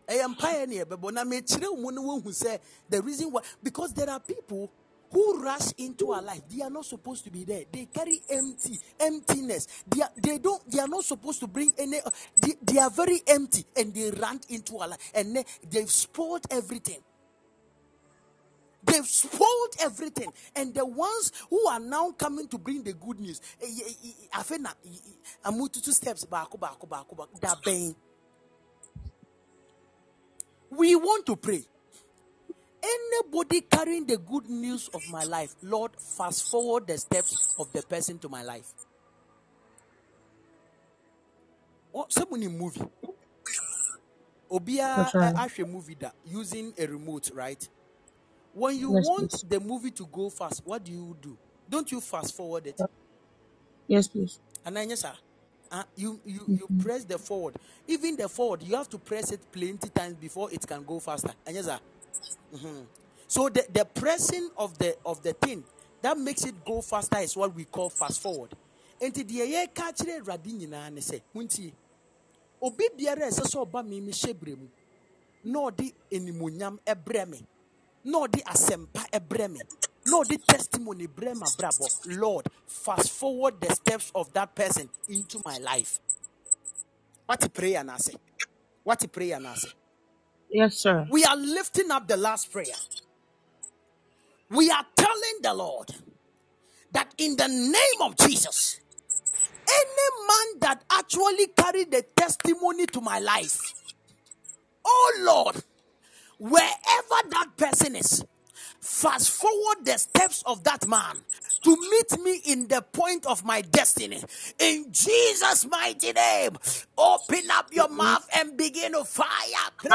ɛyɛ mpaeɛ ne yɛbɛbɔ na mekyerɛ mu no woahu sɛ the reason why because there are people who rush into our life they are not supposed to be there. They carry empty emptiness. They are, they don't they are not supposed to bring any they, they are very empty and they run into our life. And then they've spoiled everything. They've spoiled everything, and the ones who are now coming to bring the good news, eh, eh, eh, I feel na I'm two steps back, back, back, back. We want to pray. Anybody carrying the good news of my life, Lord, fast forward the steps of the person to my life. Oh, someone in movie. Obia right. actually movie that using a remote, right? When you Yes, want please. the movie to go fast, what do you do? Don't you fast forward it? Yes, please. And then yes, sir. Uh, you you you press the forward. Even the forward, you have to press it plenty times before it can go faster. And yes, sir. Mhm. So the, the pressing of the of the thing that makes it go faster is what we call fast forward. Enti deɛ yɛka kyerɛ Awurade nyinaa ne sɛ, obi biara a ɛsɛ sɛ ɔba me me hyɛbrɛ mu na ɔde animuonyam ɛbrɛ me na ɔde asɛmpa ɛbrɛ me testimony brɛ ma brabɔ lord fast forward the steps of that person into my life what a prayer na ase what a prayer na ase Yes, sir. we are lifting up the last prayer we are telling the lord that in the name of jesus any man that actually carried the testimony to my life oh lord wherever that person is, fast forward the steps of that man to meet me in the point of my destiny. In Jesus' mighty name, open up your mouth and begin to fire prayer.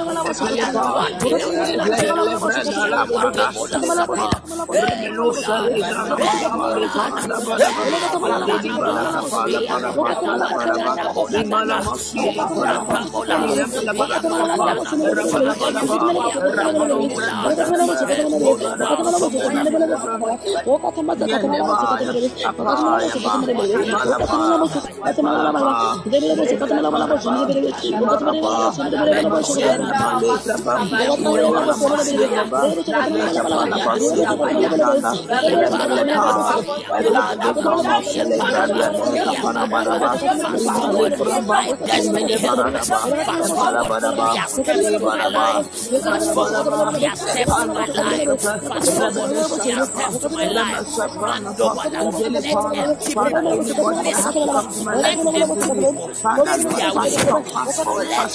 tinere bela basuka tinere bela la katinere de bosuka tamala la la bosu de de la la de let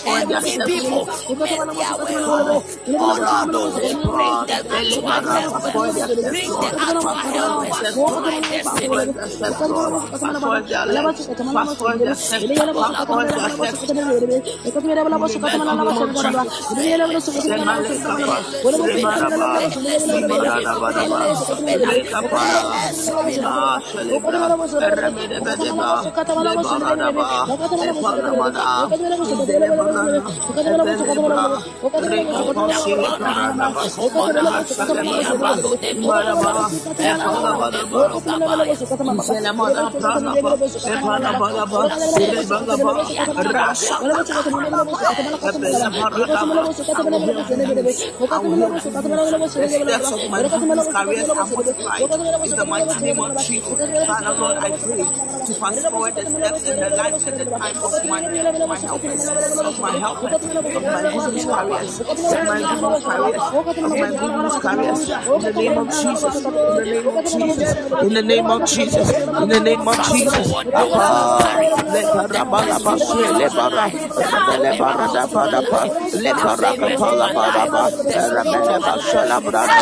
empty people miss let empty people miss their way. Let empty people miss their way. Oh Lord, bring them out to my helpers, bring them out to my helpers, to my destiny. In the mighty Father I pray to fast forward the steps and the lives and the time of my my helpers, of my helpers, business careers, of my business careers, of my business careers. In the name of Jesus, in the name of Jesus, in the name of Jesus, in the name of Jesus. Apa, lepara bala basu lepara, lepara da pada pa, lepara kapala pada pa, lepara basu lepara.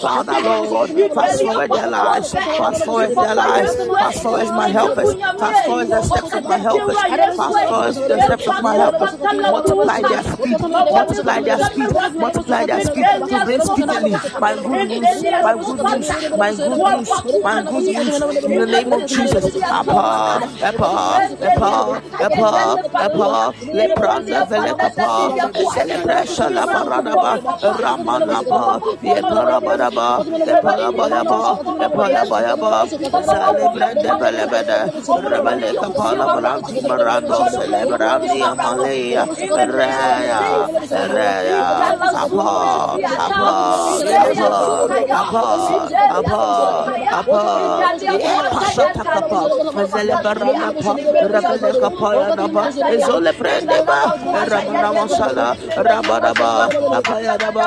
Father Lord, fast forward their lives, fast forward their lives, fast forward my helpers, fast forward the steps of my helpers, fast forward the steps of my helpers, multiply their speed, multiply their speed, multiply their speed? To bring speedily my good news, my good news, my good news, my good news. In the name of Jesus. Apa, apa, apa, apa, apa, lepranda velekapa, celebration. La paradaba, ramanaba, yeparabaraba, eparabaraba, eparabaraba, celebrate belebede, rebele kapala branti marando, celebrandi amalia, reya, reya, apa, apa, apa, apa, apa, apa, pasata kapa, mazele barana pa, rebele kapaya naba, ezole prende ba, rabana masala, rabaraba, apaya naba,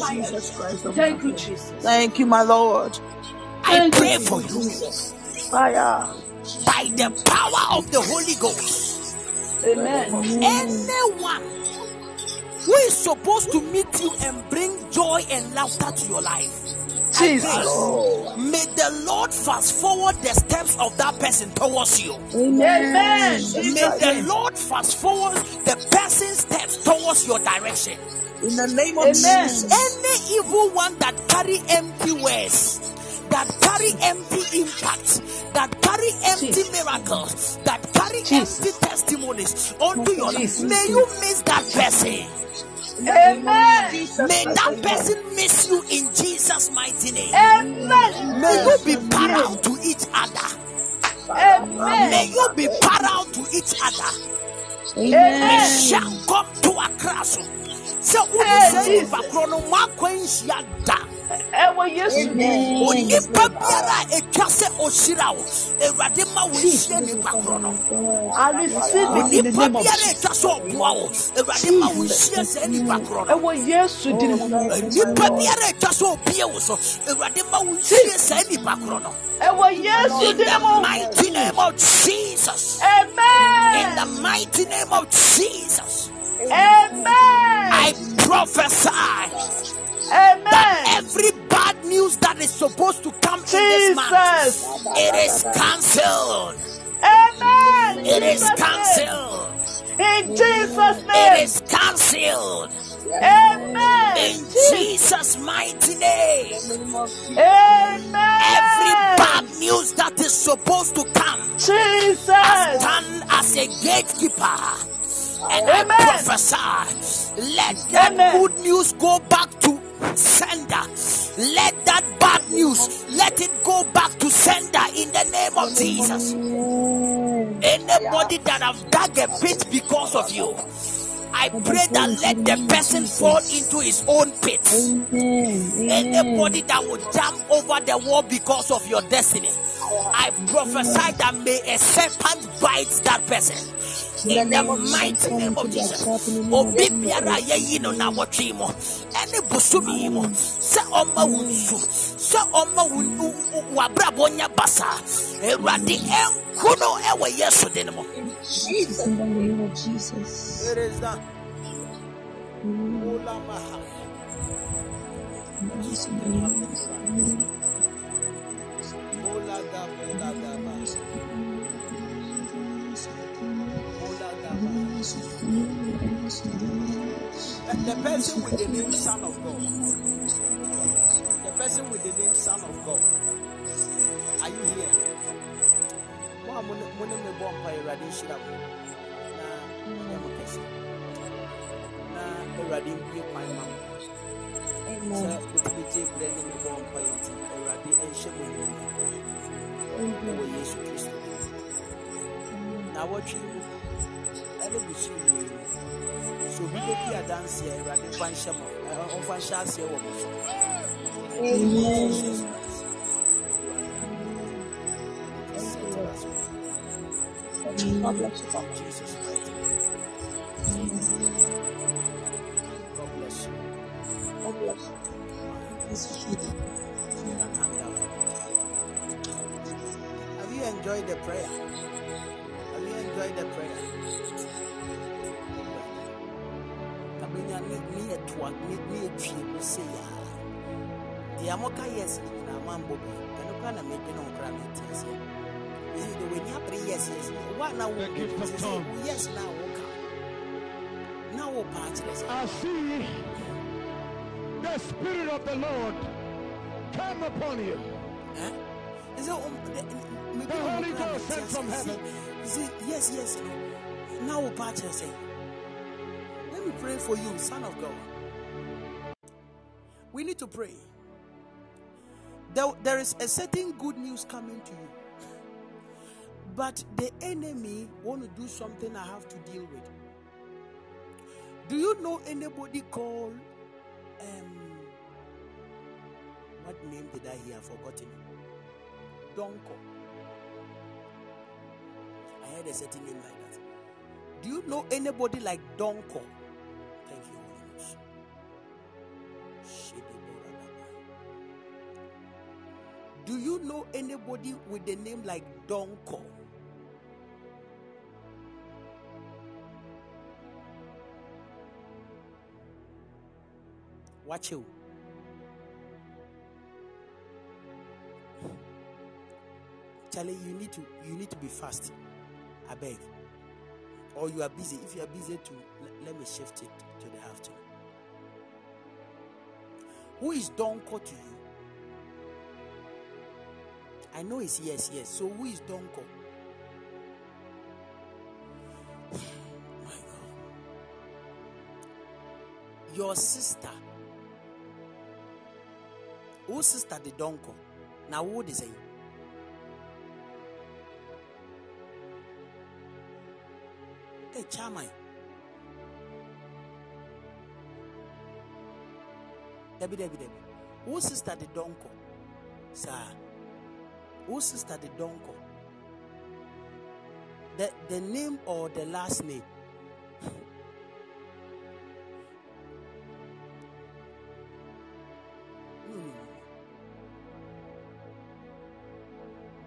lebrana pala Thank you, Jesus. Thank you, my Lord. I pray for you Fire. by the power of the Holy Ghost. Amen. Anyone who is supposed to meet you and bring joy and laughter to your life. Jesus. May the Lord fast forward the steps of that person towards you. Amen. May the Lord fast forward the person's steps towards your direction. In the name of Amen. Jesus. Any evil one that carry empty words, that carry empty impact, that carry empty miracles, that carry empty testimonies onto your life, Jesus. may you miss that person. Amen. May that person miss you in Jesus' mighty name. Amen. May you be parallel to each other. Amen. May you be parallel to each other. Amen. shall come to a crash. sɛ wode Hey, sɛ Jesus. nipa korɔ no moakwa nhyia da Ɛwɔ Yesu onipa biara a ɛtwa sɛ ɔhyira wo awurade ma wo nhyia nipa korɔ no. I receive it in the onipa biara a ɛtwa sɛ ɔboa wo awurade ma wo nhyia sɛ nipa korɔ no. Ɛwɔ Yesu din mu. nipa biara a ɛtwa sɛ ɔbie wo so. Awurade ma wo nhyia sɛ nipa korɔ no. Ɛwɔ Yesu in the mighty name of Jesus. Amen. in the mighty name of Jesus. Amen. I prophesy that every bad news that is supposed to come to this man, It is cancelled. Amen. In It is Jesus' name. cancelled. In Jesus' name. is cancelled. Amen. In Jesus' mighty name. Amen. Every bad news that is supposed to come Jesus. stand as a gatekeeper. And I Amen. prophesy, let that Amen. good news go back to sender. Let that bad news, let it go back to sender in the name of Jesus. Anybody that have dug a pit because of you, I pray that let the person fall into his own pit. Anybody that would jump over the wall because of your destiny, I prophesy that may a serpent bite that person. In the mighty name of Jesus. Obi biara a yɛyi no na wɔtwe mu ɛne bosomi yi mu sɛ ɔma wo nsu sɛ ɔma wo wo- wo- w'abrabɔ nyɛ basa. Awurade ɛnko no ɛwɔ yesu de no mu In the name. of Jesus. It is done. The person with the name Son of God. The person with the name Son of God. Are you here? Mo a mo ne me bɔ mpa Awurade nhyira mo. Na ɛyɛ mo kɛse. Na Awurade mbue kwan ma mo. Sɛ wotumi gye berɛ ne me bɔ mpa yi nti Awurade ɛnhyɛ mo animuonyam. Ɛwɔ Yesu Kristo. Na wɔtwe mu ɛne busu mfa nhyɛ nhyɛ aseɛ wɔ so. God bless you. God bless. God bless. Have you enjoyed the prayer? Have you enjoyed the prayer? Kabenya ne ne yɛtoa ne ne yɛtwie mu sɛ yaa. Deɛ moka yes no nyinaa mambɔ bi. Ɛno koraa na medwene ho koraa mente aseɛ. Mesi de w'ani abere yes yes. Wo a na wo The gift of sɛ sɛ tongue. wo yes na woka. Na wo paa kyerɛ sɛ. I see the Spirit of the Lord come upon you. Eh? Is it, the, The um, Holy Ghost sent from heaven. yes, yes, yes, yes, you. Now, you say? Me pray for you, Son of God. We need to pray. There, there is a certain good news coming to you, but the enemy want to do something I have to deal with. Do you know anybody called um? What name did I hear? I've forgotten. Donko. I heard a certain name like that. Do you know anybody like Donko? Thank you, Holy Ghost. Do you know anybody with the name like Donko? Watch you. Charlie, you need to you need to be fast. I beg. Or you are busy. If you are busy to let, let me shift it to the afternoon. Who is Donko to you? I know it's yes, yes. So who is Donko? My God. Your sister. Who sister the Donko? Now who is it? Chamai. Debbie, Debbie, Debbie. Who sister the Donko? Sir. Who sister the Donko? The, the name or the last name?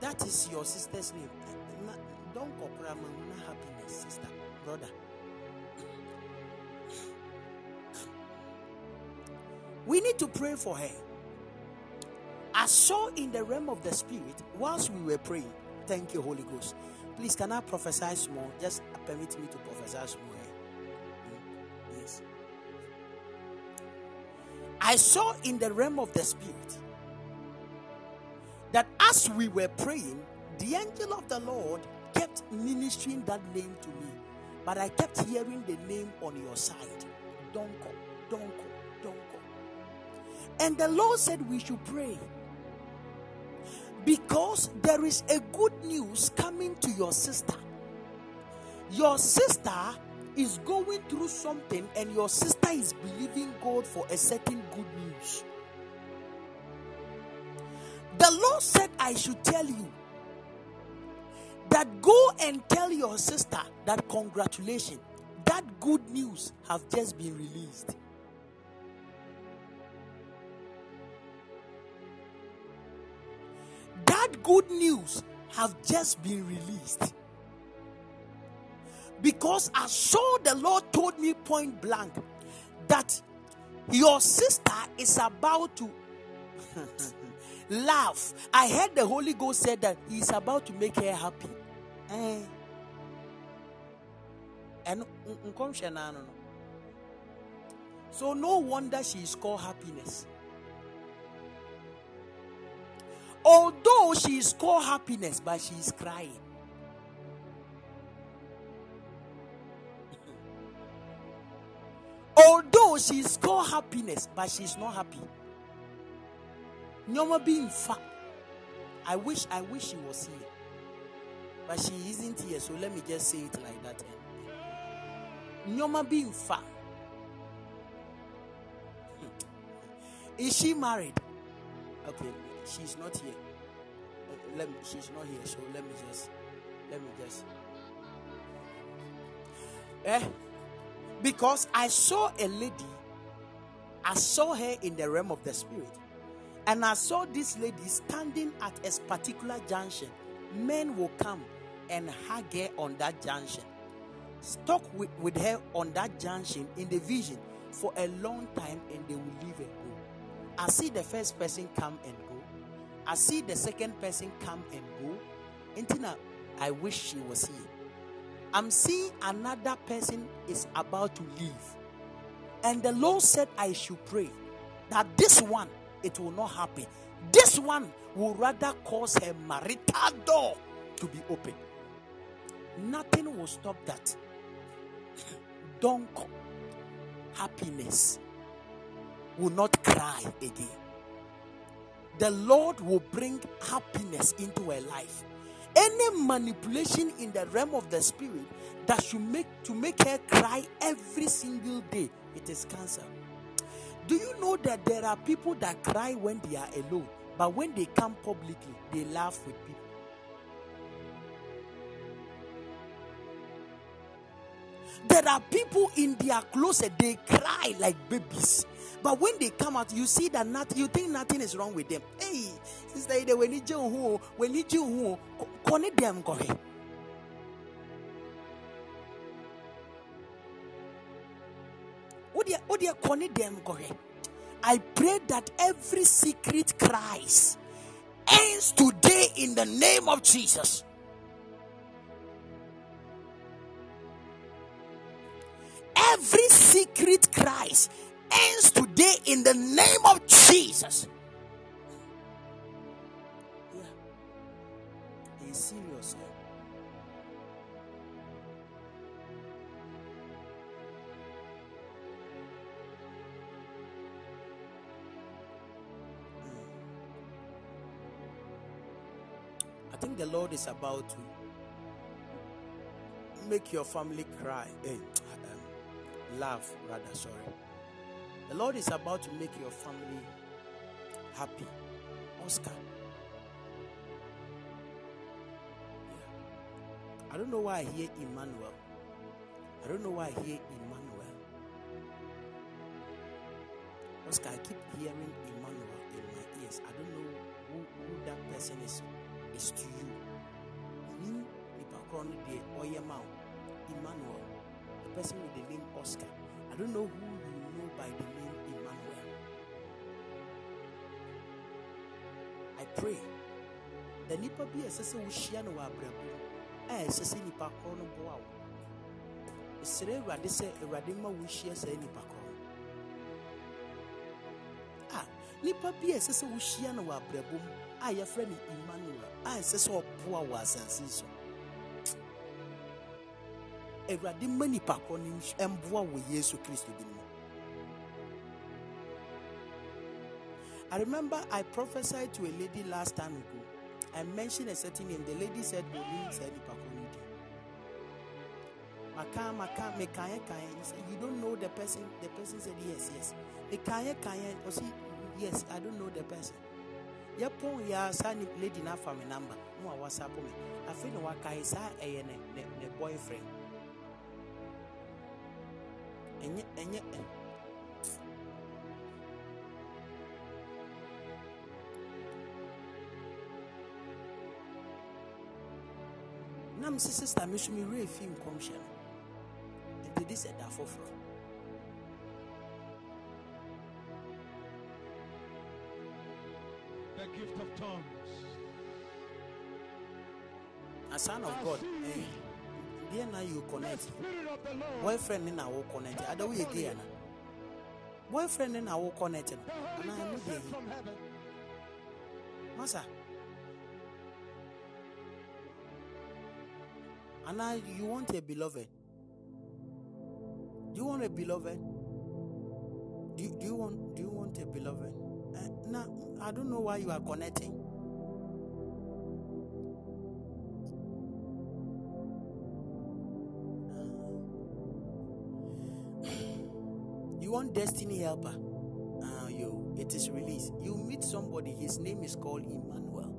That is your sister's name. Na- Donko Prama, happiness, sister, brother. We need to pray for her. I saw in the realm of the spirit whilst we were praying. Thank you, Holy Ghost. Please, can I prophesy small? Just permit me to prophesy small. eh? Mm, Yes. I saw in the realm of the spirit that as we were praying, the angel of the Lord kept ministering that name to me. But I kept hearing the name on your side Donko, Donko, Donko. And the Lord said we should pray because there is a good news coming to your sister. Your sister is going through something, and your sister is believing God for a certain good news. The Lord said, I should tell you go and tell your sister that congratulations, that good news have just been released. That good news have just been released. Because I saw the Lord told me point blank that your sister is about to laugh. I heard the Holy Ghost said that He's about to make her happy. Eh. And. So no wonder she is called happiness. Although she is called happiness, but she is crying. Although she is called happiness, but she is not happy. Nyoma being fa. I wish I wish she was here. But she isn't here, so let me just say it like that. Nyoma being fa. Is she married? Okay, she's not here. Let me, she's not here, so let me just let me just eh because I saw a lady, I saw her in the realm of the spirit, and I saw this lady standing at a particular junction. Men will come and hug her on that junction, stuck with, with her on that junction in the vision for a long time, and they will leave and go. I see the first person come and go. I see the second person come and go. Intina, I wish she was here. I'm seeing another person is about to leave. And the Lord said, I should pray that this one, it will not happen. This one will rather cause her marital door to be open. Nothing will stop that. Don't happiness will not cry again. The Lord will bring happiness into her life. Any manipulation in the realm of the spirit that should make to make her cry every single day, it is cancer. Do you know that there are people that cry when they are alone, but when they come publicly, they laugh with people? There are people in their closet, they cry like babies. But when they come out, you see that nothing, you think nothing is wrong with them. Hey, sister, Ida, when you who, when you who, connect them, go. I pray that every secret cries ends today in the name of Jesus. Every secret cries ends today in the name of Jesus. Yeah. He's serious. eh? I think the Lord is about to make your family cry. Eh, um, laugh, rather, sorry. The Lord is about to make your family happy. Oscar. Yeah. I don't know why I hear Emmanuel. I don't know why I hear Emmanuel. Oscar, I keep hearing Emmanuel in my ears. I don't know who, who that person is is to you. Ɔyɛ. Emmanuel, person with the name Oscar. I don't know who you know by the name Emmanuel. I pray the nipa bi ɛsɛ sɛ no wɔ abrabɔ sɛ nipa korɔ no boa wo ɛsrɛ awurade sɛ awurade ma wohyia saa nipa korɔ no a nipa bi ɛsɛ sɛ no wɔ abrabɔ mu a yɛfrɛ emmanuel a ɛsɛ sɛ ɔboa wɔ asase so awurade korɔ no ɛmboa wɔ yesu kristo din mu I remember I prophesied to a lady last time ago. I mentioned a certain name. The lady said. Maka, maka, mekanye, kanye. He said, You don't know the person. The person said, Yes, yes. Kanye. Or see, Yes, I don't know the person. Yapon ya sa ni lady na fa me number. Mo a WhatsApp me. Afi no wakai sa eye eh, ne ne, ne boyfriend. Enye enye na me sɛ sister me so mewerɛ fi nkɔmhyɛ no. De sɛ da foforɔ. The gift of tongues. a son of god. Eh, deɛ na you connect. Spirit of the Lord. boyfriend ne na wo connect ada woyɛ gay ana boyfriend ne na wo connect no anaa ɛno deɛ heaven. masa anaa you want a beloved? Do you want a beloved? Do you, do you want do you want a beloved? Uh, now i don't know why you are connecting destiny helper? Uh, you, it is released. You meet somebody, his name is called Emmanuel.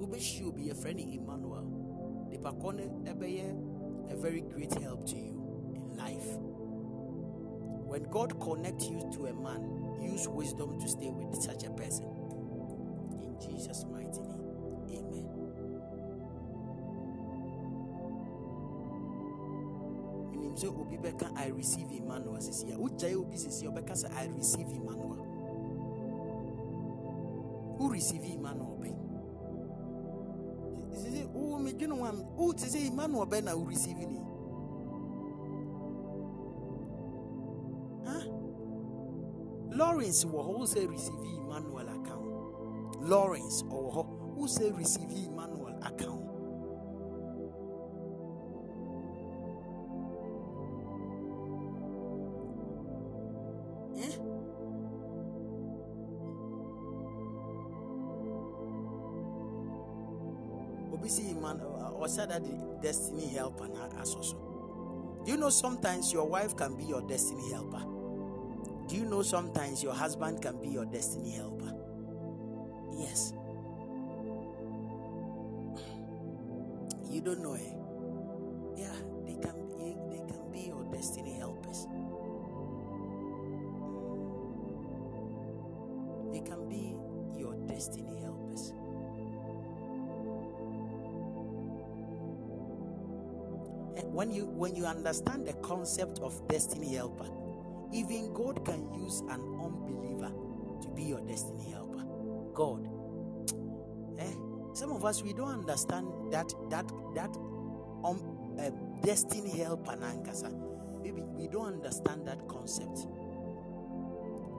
Ubeshi will be a friend Emmanuel. The Pakone Ebeye, a very great help to you in life. When God connects you to a man, use wisdom to stay with such a person. In Jesus' mighty name. Amen. Sɛ obi bɛka i receive emmanuel sisi a wogyae obi sisi a ɔbɛka i receive emmanuel. Wo receive emmanuel bɛn? Sisi wo medwene ho a wo te emmanuel bɛn na wo receive ni lawrence wɔ hɔ wo sɛ receive emmanuel account. Lawrence ɔwɔ hɔ wo sɛ receive emmanuel account that the destiny helper na also. Do you know sometimes your wife can be your destiny helper? Do you know sometimes your husband can be your destiny helper? Yes. You don't know eh? You understand the concept of destiny helper, even God can use an unbeliever to be your destiny helper. God. Eh? Some of us we don't understand that that that um uh, destiny helper nankasa. Maybe we don't understand that concept.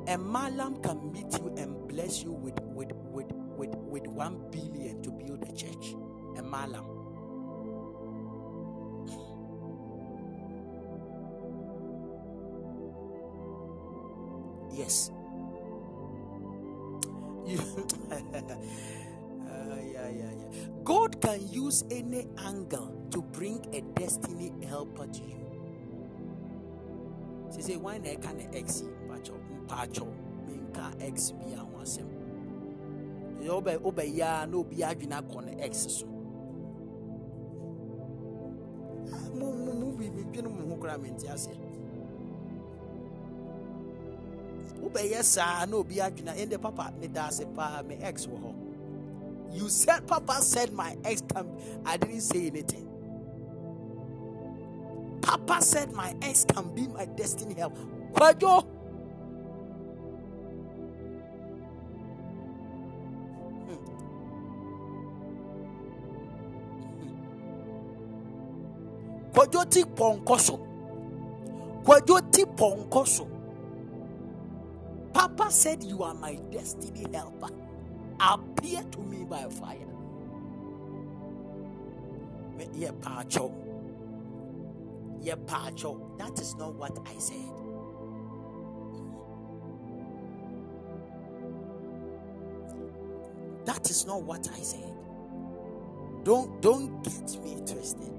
A malam can meet you and bless you with with with with, with one billion to build a church. A malam. Yes. You Ah, yeah, yeah, yeah. God can use any angle to bring a destiny helper to you. She say, why na can X pacho pacho minka X be a wasem. Obe obe ya no bi adwena kɔ ne X so. Ah, Mo mo mo bi dwene mo wobɛyɛ saa na obi adwena ɛnde papa paa. Me ex wɔ hɔ. You said papa said my ex can i didn't say anything. Papa said my ex can be my destiny help. Kwajo! Hmm. Hmm. Kwajo ti pɔnkɔ so. Kwajo ti pɔnkɔ so papa said you are my destiny helper. Appear to me by fire. That is not what i said. That is not what i said. Don't don't get me twisted.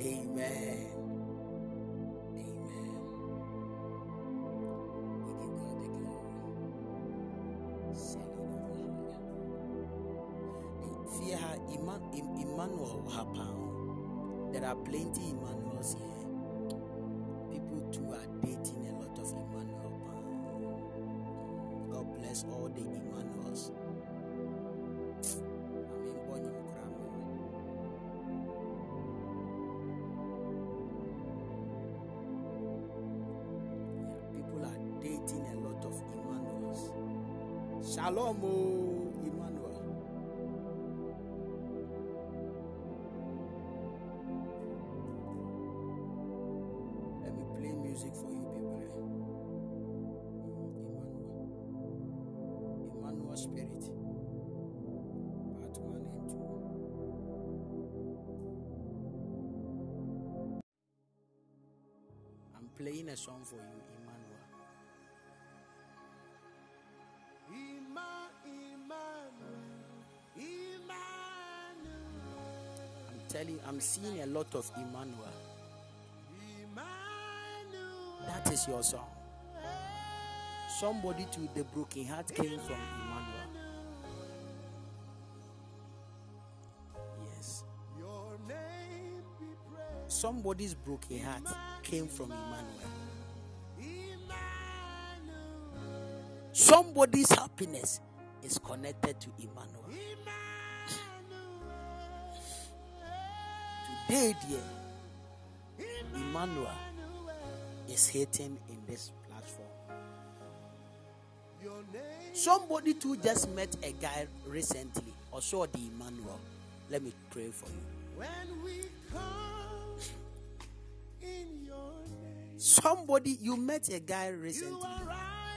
Amen a song for you, Emmanuel. I'm telling you, I'm seeing a lot of Emmanuel. That is your song. Somebody to the broken heart came from Emmanuel. Yes. Somebody's broken heart came from Emmanuel. Somebody's happiness is connected to Emmanuel. Today, dear, Emmanuel is hitting in this platform. Somebody too just met a guy recently or saw the Emmanuel. Let me pray for you. Somebody you met a guy recently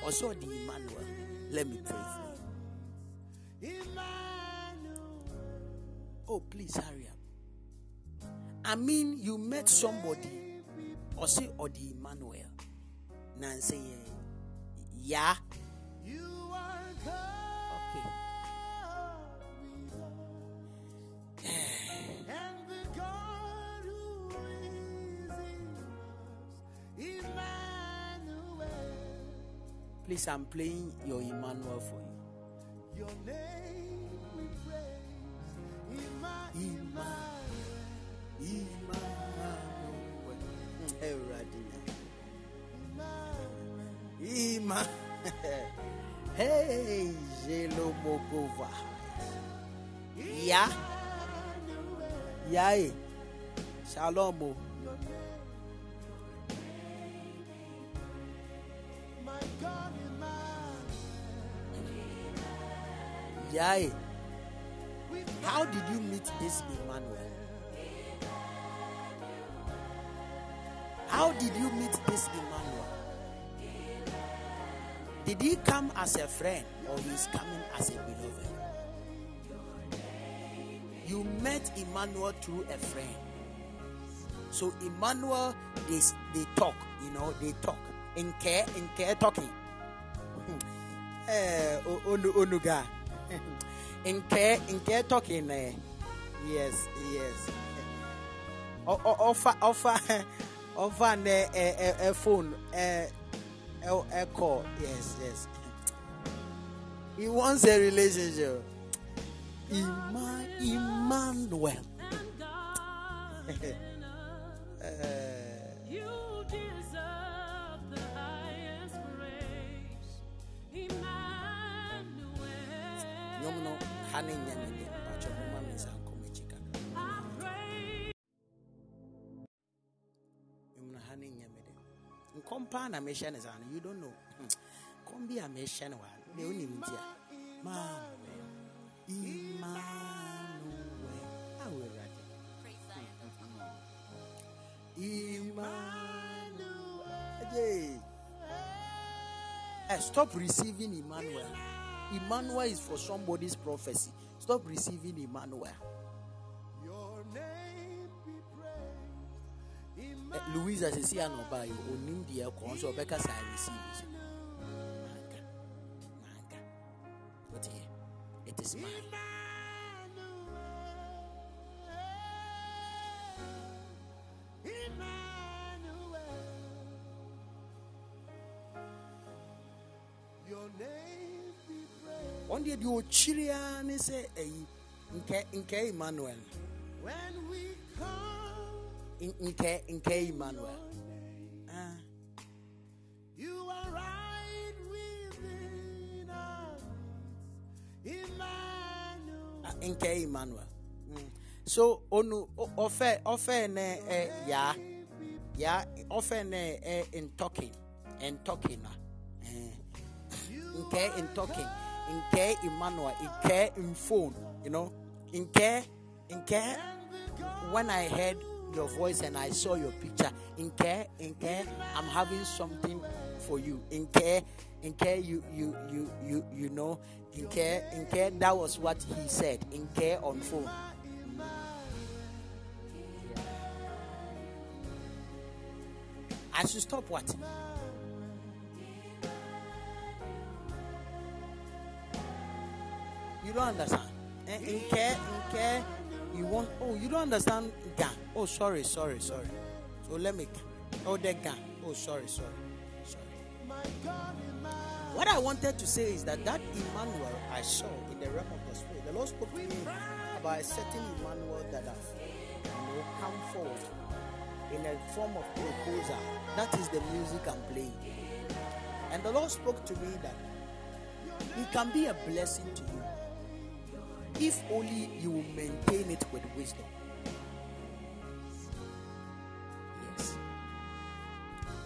or saw the Emmanuel. Let me pray for you. Oh, please hurry up. I mean, you met somebody or say or the Emmanuel. Nancy, yeah. Okay. Please, I'm playing your Emmanuel for you. Emmanuel. Emmanuel. Ewurade na. Ima. Hey, Jelobogova. Ya. Ya. eh. Shalom. Oh. How did you meet this Emmanuel? How did you meet this Emmanuel? Did he come as a friend or he's coming as a beloved? You met Emmanuel through a friend. So Emmanuel, they, they talk, you know, they talk. In care, in care talking. Eh, onuga. in care, in care talking. Eh. Yes, yes. O- o- Offer, offer, offer an a, a, a phone, a, a, a call. Yes, yes. He wants a relationship. Emma, Emmanuel. Na mehyɛ ne saa no, you don't know. Nkɔm bi a mehyɛ no wɔ ha no, deɛ wonim nti a. Manuel. Emmanuel. Emmanuel. Hey. Stop receiving Emmanuel. Emmanuel is for somebody's prophecy. Stop receiving Emmanuel. Eh, Louisa says, "See, I know by you. Onim deɛ kɔn so ɔbɛka sa I receive it." Manka, manka. What here? It is mine. Your name be praised. One day the ne say, "Eyi, nke nke Emmanuel, When we come, nke nke Emmanuel." Ah, you are right within us. Emmanuel. ah, nke Emmanuel. Mm. So onu ofe ofe ne eh, ya ya ofe ne eh, in talking in talking na. Eh. Nke in talking, nke Emmanuel, nke in phone, you know, nke nke when I heard your voice and I saw your picture, In care, in care, I'm having something for you. Inke, Inke, you you you you you know, In care, in care, that was what he said. In care on phone. I should stop what? You don't understand. Eh, in care, in Inke, you want, oh, you don't understand Ga. Oh, sorry, sorry, sorry. So let me, oh, the Ga. Oh, sorry, sorry, sorry. What I wanted to say is that that Emmanuel I saw in the realm of the spirit, the Lord spoke to me about a certain Emmanuel that has you know, come forward in a form of proposal. That is the music I'm playing. And the Lord spoke to me that it can be a blessing to you if only you maintain it with wisdom. Yes.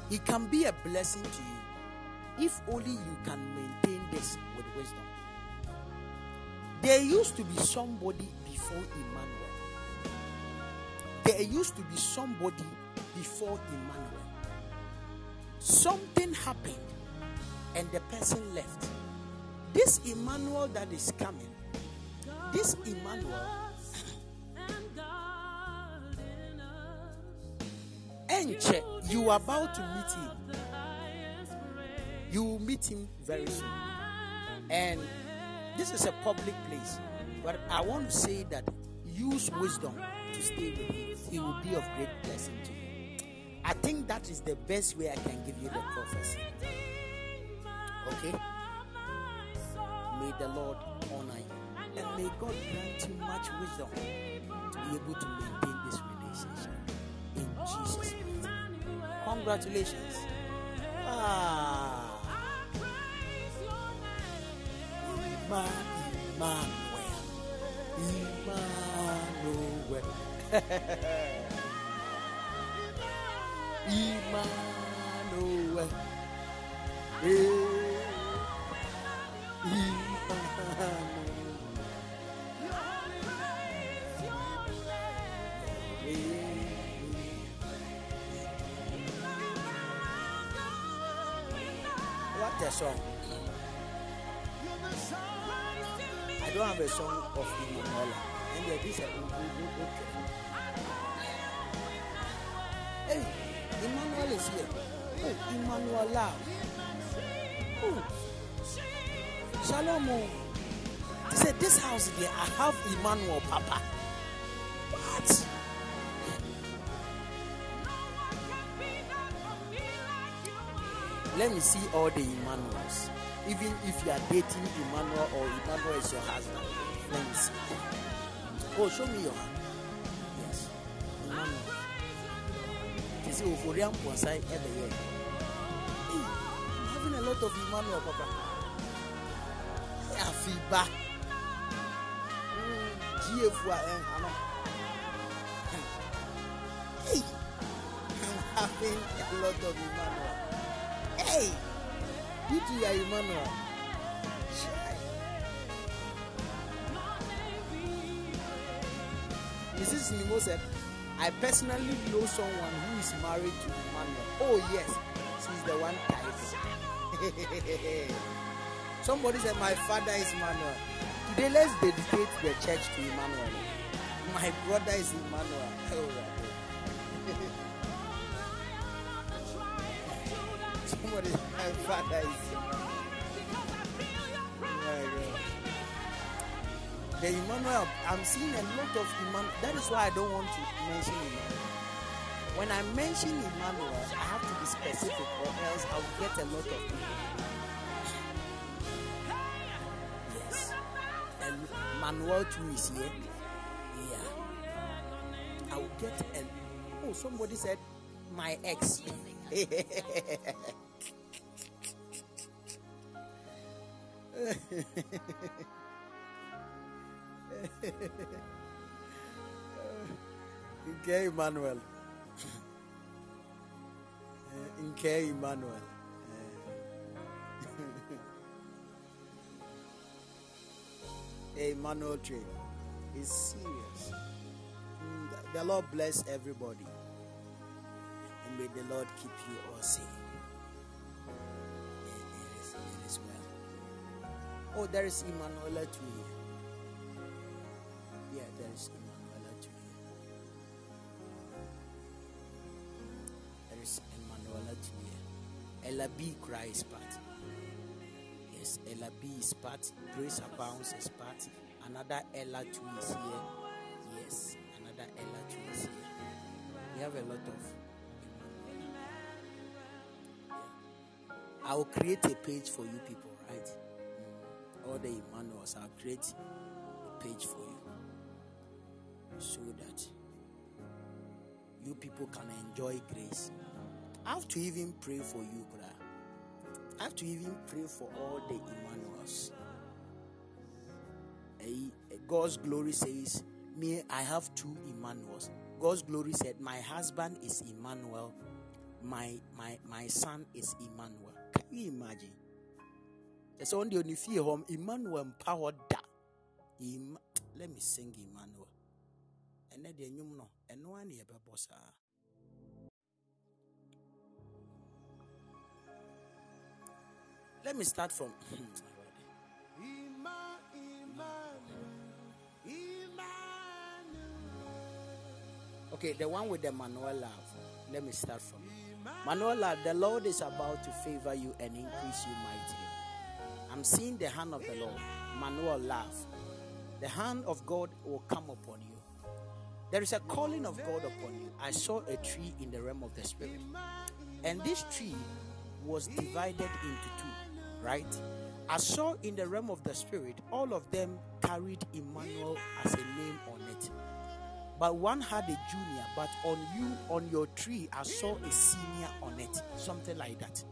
It can be a blessing to you if only you can maintain this with wisdom. There used to be somebody before Emmanuel. There used to be somebody before Emmanuel. Something happened and the person left. This Emmanuel that is coming, this Emmanuel, and Enche, you are about to meet him. You will meet him very soon. And this is a public place. But I want to say that use wisdom to stay with him. He will be of great blessing to you. I think that is the best way I can give you the prophecy. Okay? May the Lord honor you. And may God grant you much wisdom to be able to maintain this relationship. In Jesus' name. Congratulations. Ah. Emma- Emmanuel. Emmanuel. Emmanuel. Eh. Emmanuel. Song. I don't have a song of Emmanuel. And there is okay. Hey, Emmanuel is here. Oh, Emmanuel. Oh. Shalom. oh. He said, This house there, I have Emmanuel Papa. Let me see all the Emmanuels. Even if you are dating Emmanuel or Emmanuel is your husband. Let me see. Oh, show me your hand. Yes. Emmanuel. You see, Uforian Ponsai every year. Hey, I'm having a lot of Emmanuel, Papa. Afiba. GFY, eh, ano. Hey, I'm having a lot of Emmanuel. Hey, are Emmanuel. Mrs. Nimo said, I personally know someone who is married to Emmanuel. Oh, yes, she's the one typing. Somebody said, My father is Emmanuel. Today, let's dedicate the church to Emmanuel. My brother is Emmanuel. Somebody My father is. The Emmanuel, I'm seeing a lot of Emmanuel. That is why I don't want to mention Emmanuel. When I mention Emmanuel, I have to be specific, or else I'll get a lot of people. Yes. And Manuel too is here. Yeah. I will get a. Oh, somebody said my ex. Okay, Emmanuel. Okay, Emmanuel. Emmanuel trade is serious. The Lord bless everybody. And may the Lord keep you all safe. Oh, there is Emmanuel too here. Yeah, there is Emmanuel too here. There is Emmanuel too here. Ella B cries part. Yes, Ella B is part. Grace abounds is part. Another Ella too is here. Yes, another Ella too is here. We have a lot of. I will create a page for you people, right? All the Emmanuels, I'll create a page for you so that you people can enjoy grace. I have to even pray for you, Kura. I have to even pray for all the Emmanuels. Eh, eh, God's glory says, Me, I have two Emmanuels. God's glory said, My husband is Emmanuel, my my my son is Emmanuel. Can you imagine? There's only on fear home, Emmanuel power da. Em- Let me sing Emmanuel. And then the no, and no one ever boss. Let me start from. Hmm, okay, the one with the Manuel love. Let me start from. Manuela. the Lord is about to favor you and increase you mightily. I'm seeing the hand of the Lord. Manuel love. The hand of God will come upon you. There is a calling of God upon you. I saw a tree in the realm of the spirit. And this tree was divided into two, right? I saw in the realm of the spirit, all of them carried Emmanuel as a name on it. But one had a junior, but on you, on your tree, I saw a senior on it. Something like that.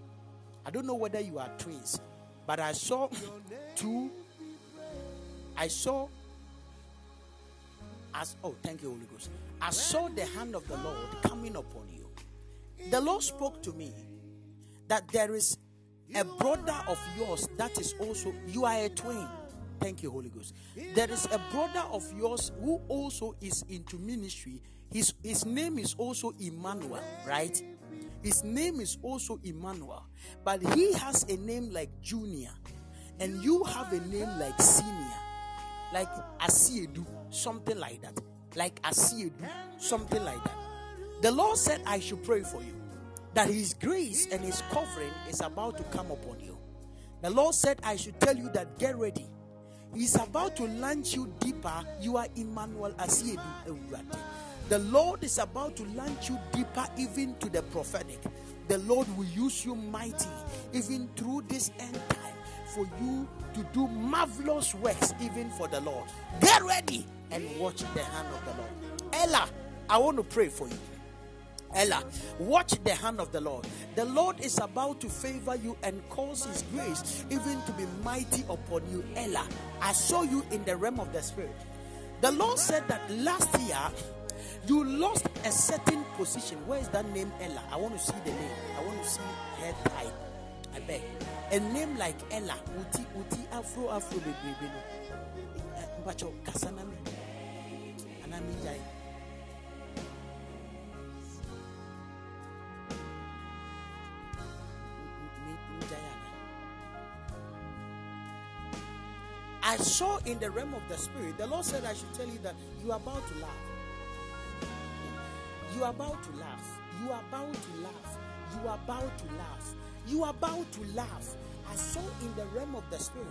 I don't know whether you are twins, but I saw two. I saw as oh thank you holy ghost. I saw the hand of the lord coming upon you. The lord spoke to me that there is a brother of yours that is also you are a twin. Thank you holy ghost. There is a brother of yours who also is into ministry. His his name is also emmanuel right? His name is also emmanuel but he has a name like junior and you have a name like senior like Asiedu, something like that. Like Asiedu, something like that. The Lord said, I should pray for you that His grace and His covering is about to come upon you. The Lord said, I should tell you that get ready. He's about to launch you deeper. You are Emmanuel Asiedu. The Lord is about to launch you deeper, even to the prophetic. The Lord will use you mighty, even through this end time, for you to do marvelous works, even for the Lord. Get ready and watch the hand of the Lord. Ella, I want to pray for you. Ella, watch the hand of the Lord. The Lord is about to favor you and cause His grace even to be mighty upon you. Ella, I saw you in the realm of the Spirit. The Lord said that last year you lost a certain position. Where is that name Ella? I want to see the name. I want to see her type. I beg. A name like Ella, Uti Uti Afro Afro baby. Eh, Mbacho Kasanami. Anami Jai. I saw in the realm of the spirit, the Lord said, I should tell you that you are about to laugh. You are about to laugh. You are about to laugh. You are about to laugh. You are about to laugh. I saw in the realm of the spirit.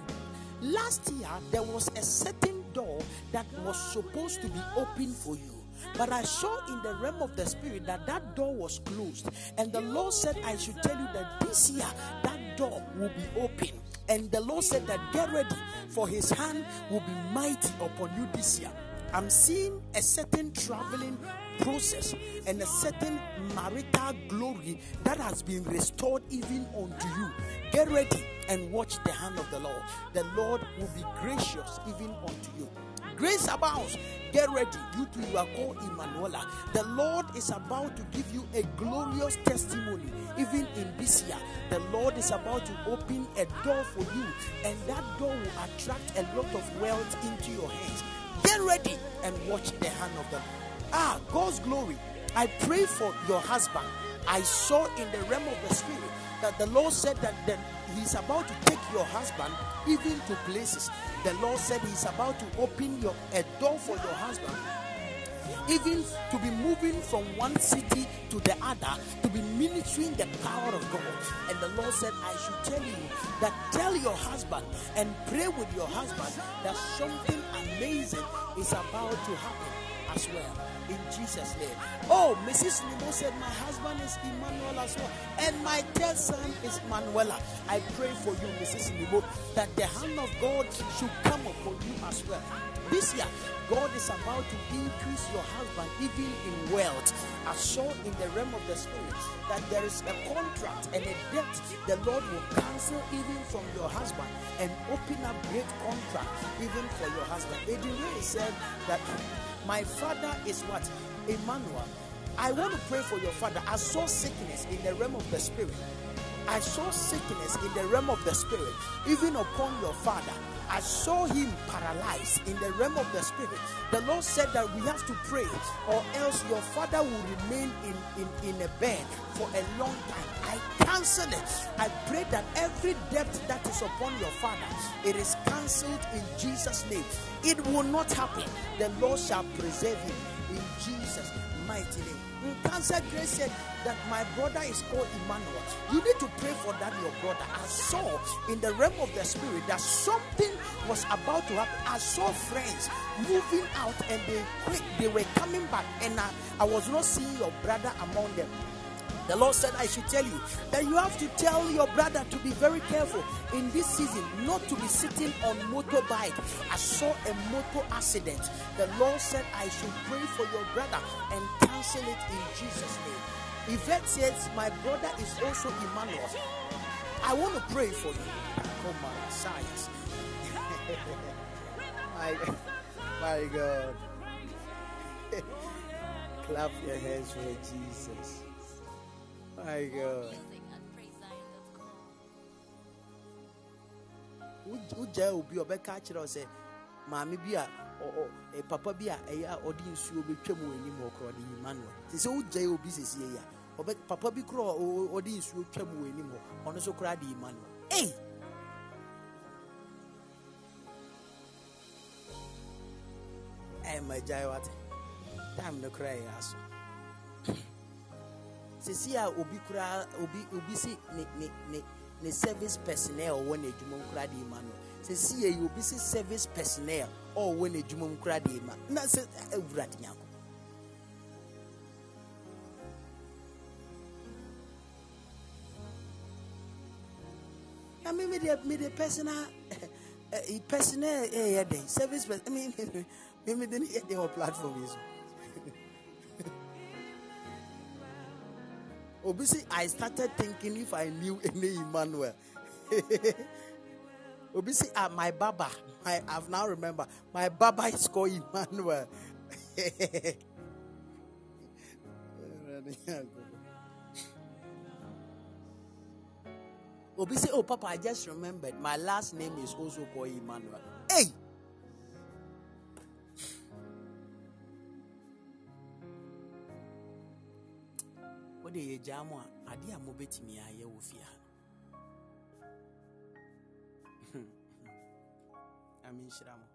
Last year, there was a certain door that was supposed to be open for you. But I saw in the realm of the spirit that that door was closed. And the Lord said, I should tell you that this year, that door will be open. And the Lord said that get ready, for his hand will be mighty upon you this year. I'm seeing a certain traveling process and a certain marital glory that has been restored even unto you. Get ready and watch the hand of the Lord. The Lord will be gracious even unto you. Grace abounds. Get ready. You too, you are called. The Lord is about to give you a glorious testimony. Even in this year, the Lord is about to open a door for you, and that door will attract a lot of wealth into your hands. Get ready and watch the hand of the Lord. Ah, God's glory. I pray for your husband. I saw in the realm of the spirit that the Lord said that then He's about to take your husband even to places. The Lord said He's about to open your a door for your husband even to be moving from one city to the other, to be ministering the power of God. And the Lord said, I should tell you that tell your husband and pray with your husband that something amazing is about to happen as well. In Jesus' name. Oh, Mrs. Nimo said, My husband is Emmanuel as well. And my third son is Manuela. I pray for you, Mrs. Nimo, that the hand of God should come upon you as well. This year, God is about to increase your husband even in wealth. I saw in the realm of the spirit that there is a contract and a debt the Lord will cancel even from your husband and open up great contract even for your husband. Eddie said that my father is what? Emmanuel. I want to pray for your father. I saw sickness in the realm of the spirit. I saw sickness in the realm of the spirit, even upon your father. I saw him paralyzed in the realm of the spirit. The Lord said that we have to pray, or else your father will remain in, in, in a bed for a long time. I cancel it. I pray that every debt that is upon your father, it is cancelled in Jesus' name. It will not happen. The Lord shall preserve him in Jesus' mighty name. Cancer Grace said that my brother is called Emmanuel. You need to pray for that, your brother. I saw in the realm of the spirit that something was about to happen. I saw friends moving out and they quit, they were coming back, and I, I was not seeing your brother among them. The Lord said, I should tell you that you have to tell your brother to be very careful in this season, not to be sitting on motorbike. I saw a motor accident. The Lord said, I should pray for your brother and cancel it in Jesus' name. Yvette says, My brother is also Emmanuel. I want to pray for you. Come on, science. my, my God. Clap your hands for Jesus. My God. wogyae obi ɔbɛka akyerɛ wo sɛ maame bi a papa bi a ɛyɛ a ɔde nsuo bɛtwa mu anim wɔ korɔ ɔde emmanuel. Nti sɛ wogyae obi sesie yi a papa bi korɔ ɔde nsuo twa mu wɔ anim hɔ ɔno nso koraa de emmanuel. Ei ɛyɛ magyae wate time no koraa ɛyɛ aso sisi a obi koraa obi obi si ne ne ne ne service personnel ɔwɔ n'adwuma koraa de ma no. Sisi yɛ yi obi si service personnel ɔwɔ n'adwuma koraa de ma. Na sɛ eh, eh, awurade nyako na me me de me de personal eh, eh personnel ɛyɛ den service person me me me de den wɔ platform yi so. Obi say, I started thinking if I knew any Emmanuel. Obi say, ah, my baba. My, I've now remember. My baba is called Emmanuel. Obi oh, Papa, I just remembered. My last name is also called Emmanuel. Hey! Wode yɛgyaa mo a adeɛ a mobɛtumi ayɛ wɔ fie ha no. Nyame nhyira mo.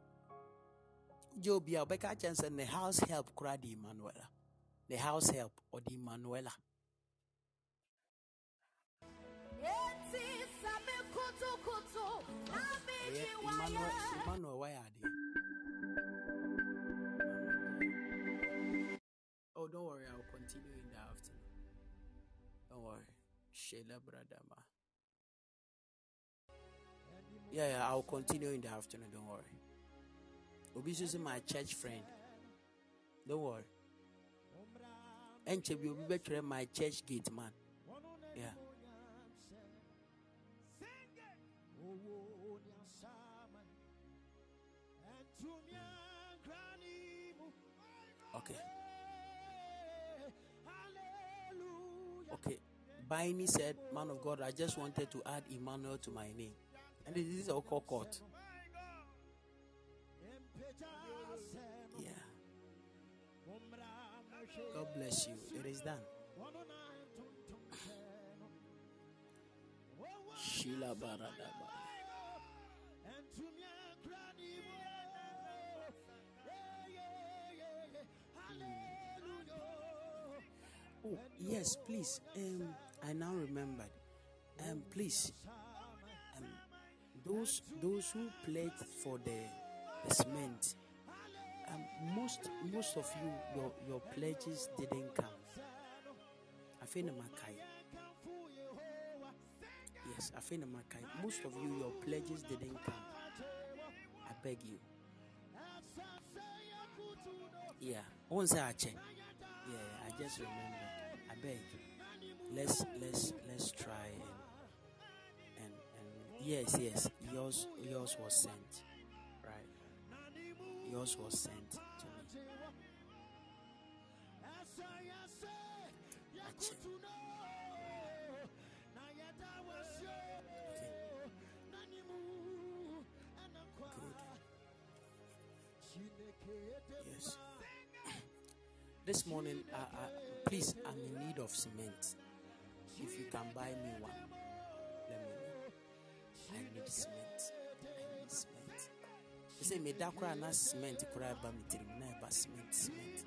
Gye obi a wobɛka kyɛn sɛ ne house help koraa de emmanuela ne house help ɔde emmanuela Eti sami kutu kutu, nami ɛyɛ jiwaya. emmanuel emmanuel wayɛ adeɛ. Oh don't worry i'll continue in the afternoon worry shela bradama yeah, yeah i'll continue in the afternoon don't worry. Obi nso sɛ my church friend. Don't worry. Ɛnkyɛ bi obi bɛtwerɛ my church gate man Baini said, Man of God, I just wanted to add Emmanuel to my name. And this is Oko Court. Yeah. God bless you. It is done. Sheila Baradaba. Oh, yes, please. Um, I now remembered. Um, please. Um, those those who pledged for the, the cement. Um, most most of you your your pledges didn't come. I feel Makai. Yes, I feel Makai. Most of you your pledges didn't come. I beg you. Yeah, say I check. Yeah, I just remembered. I beg. Let's let's let's try and and and yes yes yours yours was sent right yours was sent to me. Check. Good. Yes. This morning, I, I, please, I'm in need of cement. If you can buy me one, let me know. I need cement. I need cement. You say, me da kura na cement ba mi tiri na cement cement.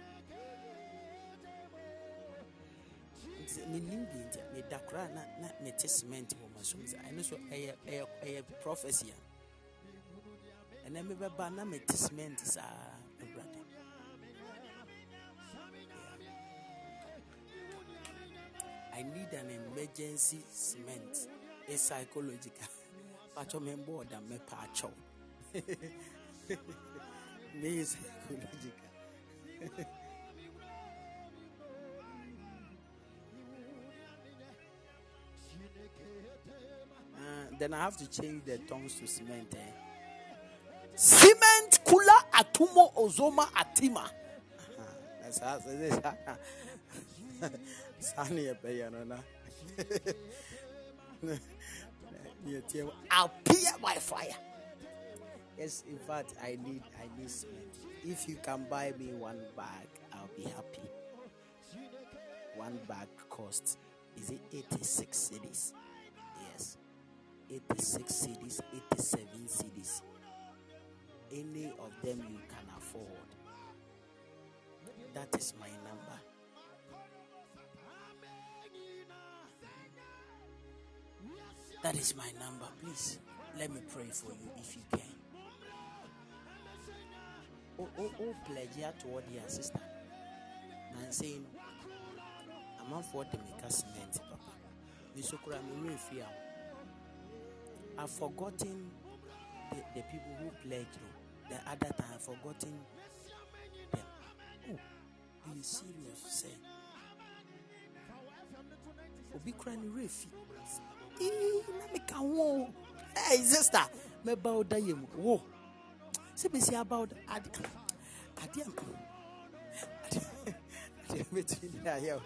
Nti me nim bi nti me da na na me te cement wɔ ma so. I know so ɛyɛ ɛyɛ ɛyɛ prophecy a. Ɛnɛ me bɛba na me te cement saa I need an emergency cement. It's psychological. Pacho member than me pacho. Me psychological. Uh, then I have to change the tongues to cement. Eh? Cement kula atumo ozoma atima. Uh-huh. That's how it is. Sani ebeya no na. I'll appear by fire. Yes, in fact, I need I need cement. If you can buy me one bag, I'll be happy. One bag cost is it 86 cedis? Yes. 86 cedis, 87 cedis. Any of them you can afford. That is my number. That is my number. Please let me pray for you if you can. Oh, oh, oh, pledge here toward your sister. And saying, I'm on for the make cement, Papa. I've forgotten the, the people who pledged. oh. The other time, I've forgotten them. Oh, be serious, say. Obi kura ni refi. Na me ka wo. Hey, sister, me ba o da yem. Wo. Se me si about ade. Ade am. Ade. Ade me ti ni ayo.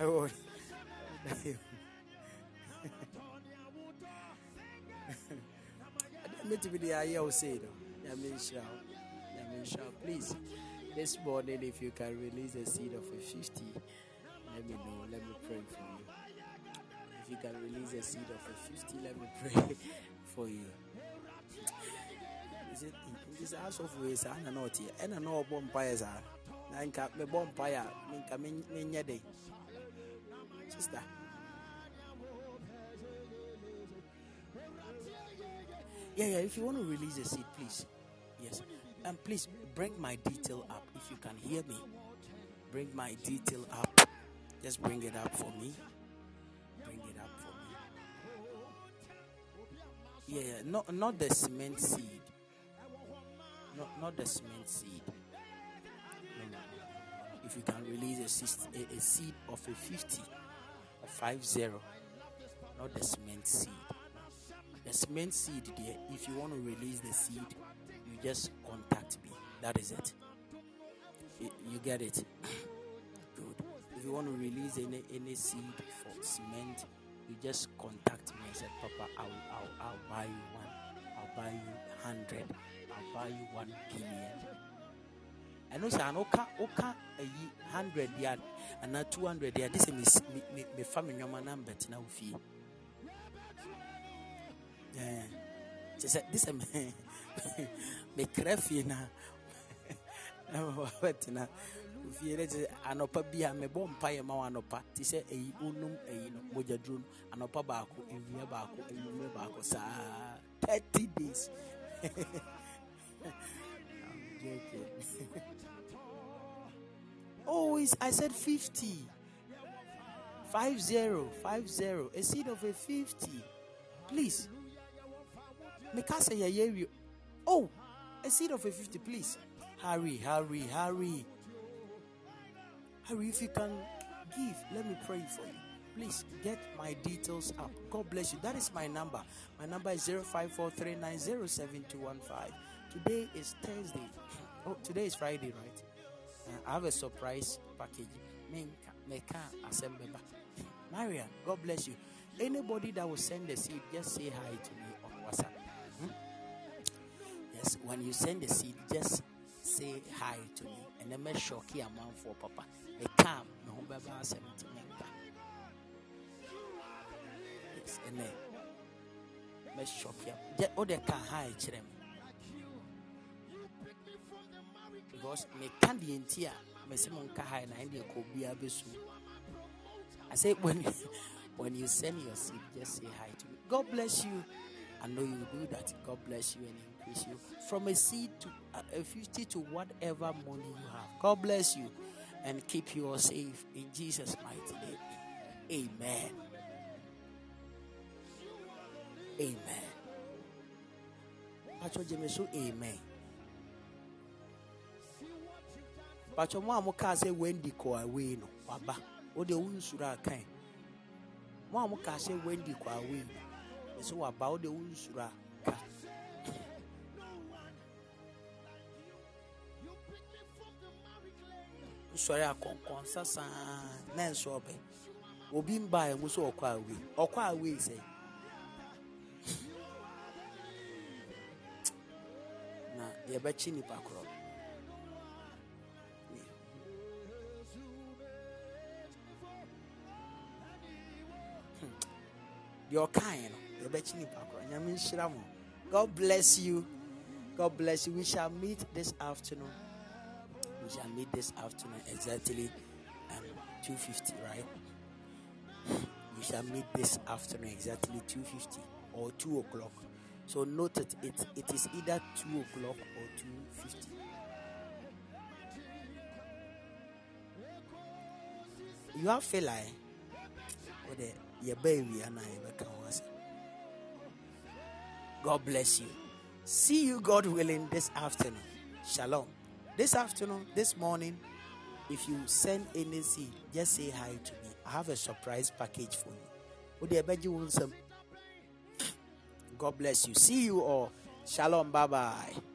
Oh. Ade me ti ni ayo say no. Please. This morning, if you can release a seed of a 50, let me know. Let me pray for you. If you can release a seed of a 50, let me pray for you. Is it this house of ways? I know. And I know bomb fires are. Na nka me bomb fire. Nka me me nye. Sister. Yeah, yeah. If you want to release a seed, please. Yes. And please bring my detail up. If you can hear me, bring my detail up. Just bring it up for me. Yeah, yeah. Not not the cement seed. Not not the cement seed. No, no. If you can release a, a, a seed of a 50, a 50, not the cement seed. The cement seed there, if you want to release the seed, you just contact me. That is it. You, you get it? Good. If you want to release any any seed for cement, you just contact me and say, Papa, I'll, I'll, I'll buy you one. I'll buy you hundred. I'll buy you one billion. I know, sir, oka oka a hundred yard and not two hundred yard. This is me number number now fee. Yeah. She said, this is me crafty na. Na? Fie mpaeɛ ma wo anɔpa te sɛ ɛyi wonum ɛyi no mogyaduro no anɔpa baako awia baako awummerɛ baako saa 30 days. I'm joking. oh I said 50 five zero five zero. A seed of a 50 please. Yɛyɛ awie oh a seed of a 50 please. Hurry hurry hurry hurry if you can give let me pray for you. Please get my details up. God bless you. That is my number. My number is 0543907215 today is thursday. Oh today is friday right? Uh, i have a surprise package. Marian god bless you. Anybody that will send a seed just say hi to me on whatsapp. Hmm? Yes, when you send the seed, just say hi to me. And then make sure key amount for papa. A calm, no baba sentiment. Yes, sure key. Just oh they can hi chirem. Because me can't the entire me say mon ka hi na ndi ko bia besu. I say when when you send your seed, just say hi to me. God bless you. I know you do that. God bless you and increase you from a seed to a 50 to whatever money you have. God bless you and keep you all safe in Jesus' mighty name. Amen. Amen. Pacho Jemesu, amen. Pacho mo a mo ka sɛ Wendy kɔ away no waba. O de wo nsuro akan. Mo a mo ka sɛ Wendy kɔ away no. Ɛsɛ waba o nsuro aka. Nsɔre akɔnkɔnsa saa na nso ɔbɛ. Obi mbaa ɛmu so ɔkɔ awie ɔkɔ awie sɛ na yɛbɛkyi nipa korɔ. Hmm. deɛ ɔkaeɛ no yɛbɛkyi nipa korɔ. Nyame nhyira mo. God bless you. God bless you. We shall meet this afternoon we shall meet this afternoon exactly um, 2.50 right we shall meet this afternoon exactly 2.50 or 2 o'clock so note it, it it is either 2 o'clock or 2.50 you have feel like what the your baby and I God bless you. See you, God willing, this afternoon. Shalom. This afternoon, this morning, if you send any seed, just say hi to me. I have a surprise package for you. God bless you. See you all. Shalom. Bye bye.